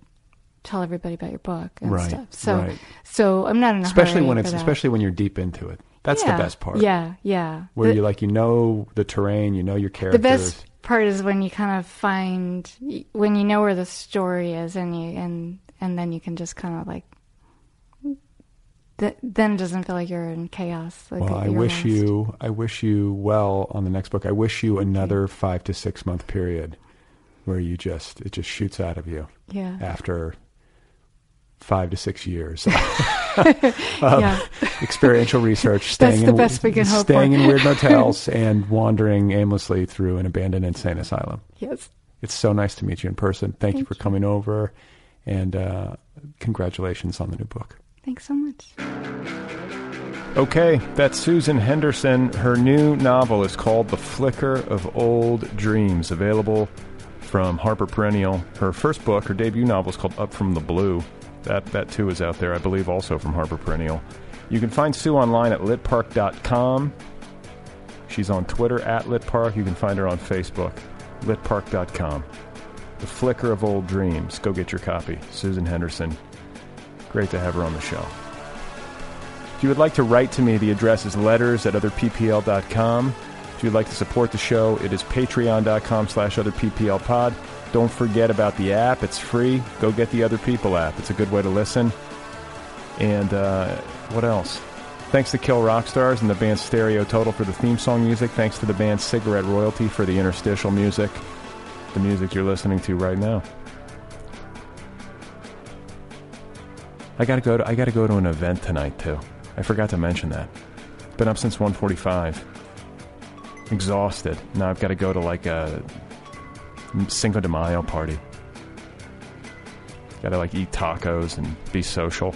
tell everybody about your book and Right, stuff. So right. so I'm not in a especially when it's especially when you're deep into it. That's Yeah, the best part. Yeah, yeah. Where The- you like you know the terrain, you know your characters. The best part is when you kind of find when you know where the story is, and you and and then you can just kind of like. th- Then it doesn't feel like you're in chaos. Like well, I wish lost. you I wish you well on the next book. I wish you another five to six month period where you just it just shoots out of you. Yeah. After five to six years [laughs] of experiential research, That's staying the in, best we can hope staying for. in weird motels [laughs] and wandering aimlessly through an abandoned insane asylum. Yes. It's so nice to meet you in person. Thank, you Thank for coming over, and uh, congratulations on the new book. Thanks so much. Okay, that's Susan Henderson. Her new novel is called The Flicker of Old Dreams, available from Harper Perennial. Her first book, her debut novel, is called Up from the Blue. That, that too is out there, I believe, also from Harper Perennial. You can find Sue online at litpark.com. She's on Twitter at litpark. You can find her on Facebook. litpark.com. The Flicker of Old Dreams. Go get your copy. Susan Henderson. Great to have her on the show. If you would like to write to me, the address is letters at otherppl.com. If you'd like to support the show, it is patreon.com slash otherpplpod. Don't forget about the app. It's free. Go get the Other People app. It's a good way to listen. And uh, what else? Thanks to Kill Rock Stars and the band Stereo Total for the theme song music. Thanks to the band Cigarette Royalty for the interstitial music, the music you're listening to right now. I gotta go to I gotta go to an event tonight too. I forgot to mention that. Been up since 1:45. Exhausted. Now I've got to go to like a Cinco de Mayo party. Got to like eat tacos and be social.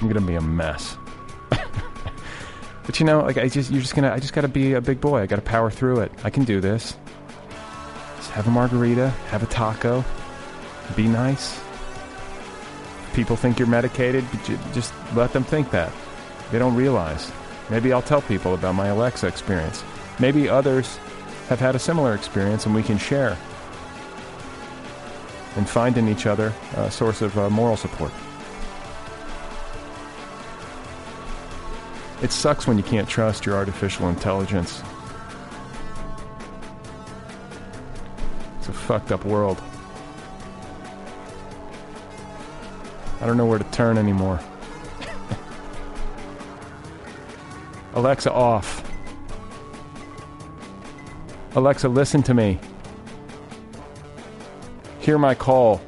I'm gonna be a mess. [laughs] but you know, like I just you're just gonna I just gotta be a big boy. I gotta power through it. I can do this. Just have a margarita, have a taco, be nice. People think you're medicated, but just let them think that. They don't realize. Maybe I'll tell people about my Alexa experience. Maybe others have had a similar experience and we can share and find in each other a source of uh, moral support. It sucks when you can't trust your artificial intelligence. It's a fucked up world. I don't know where to turn anymore. [laughs] Alexa, off. Alexa, listen to me. Hear my call.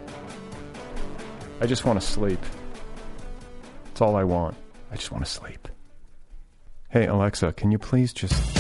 I just want to sleep. That's all I want. I just want to sleep. Hey, Alexa, can you please just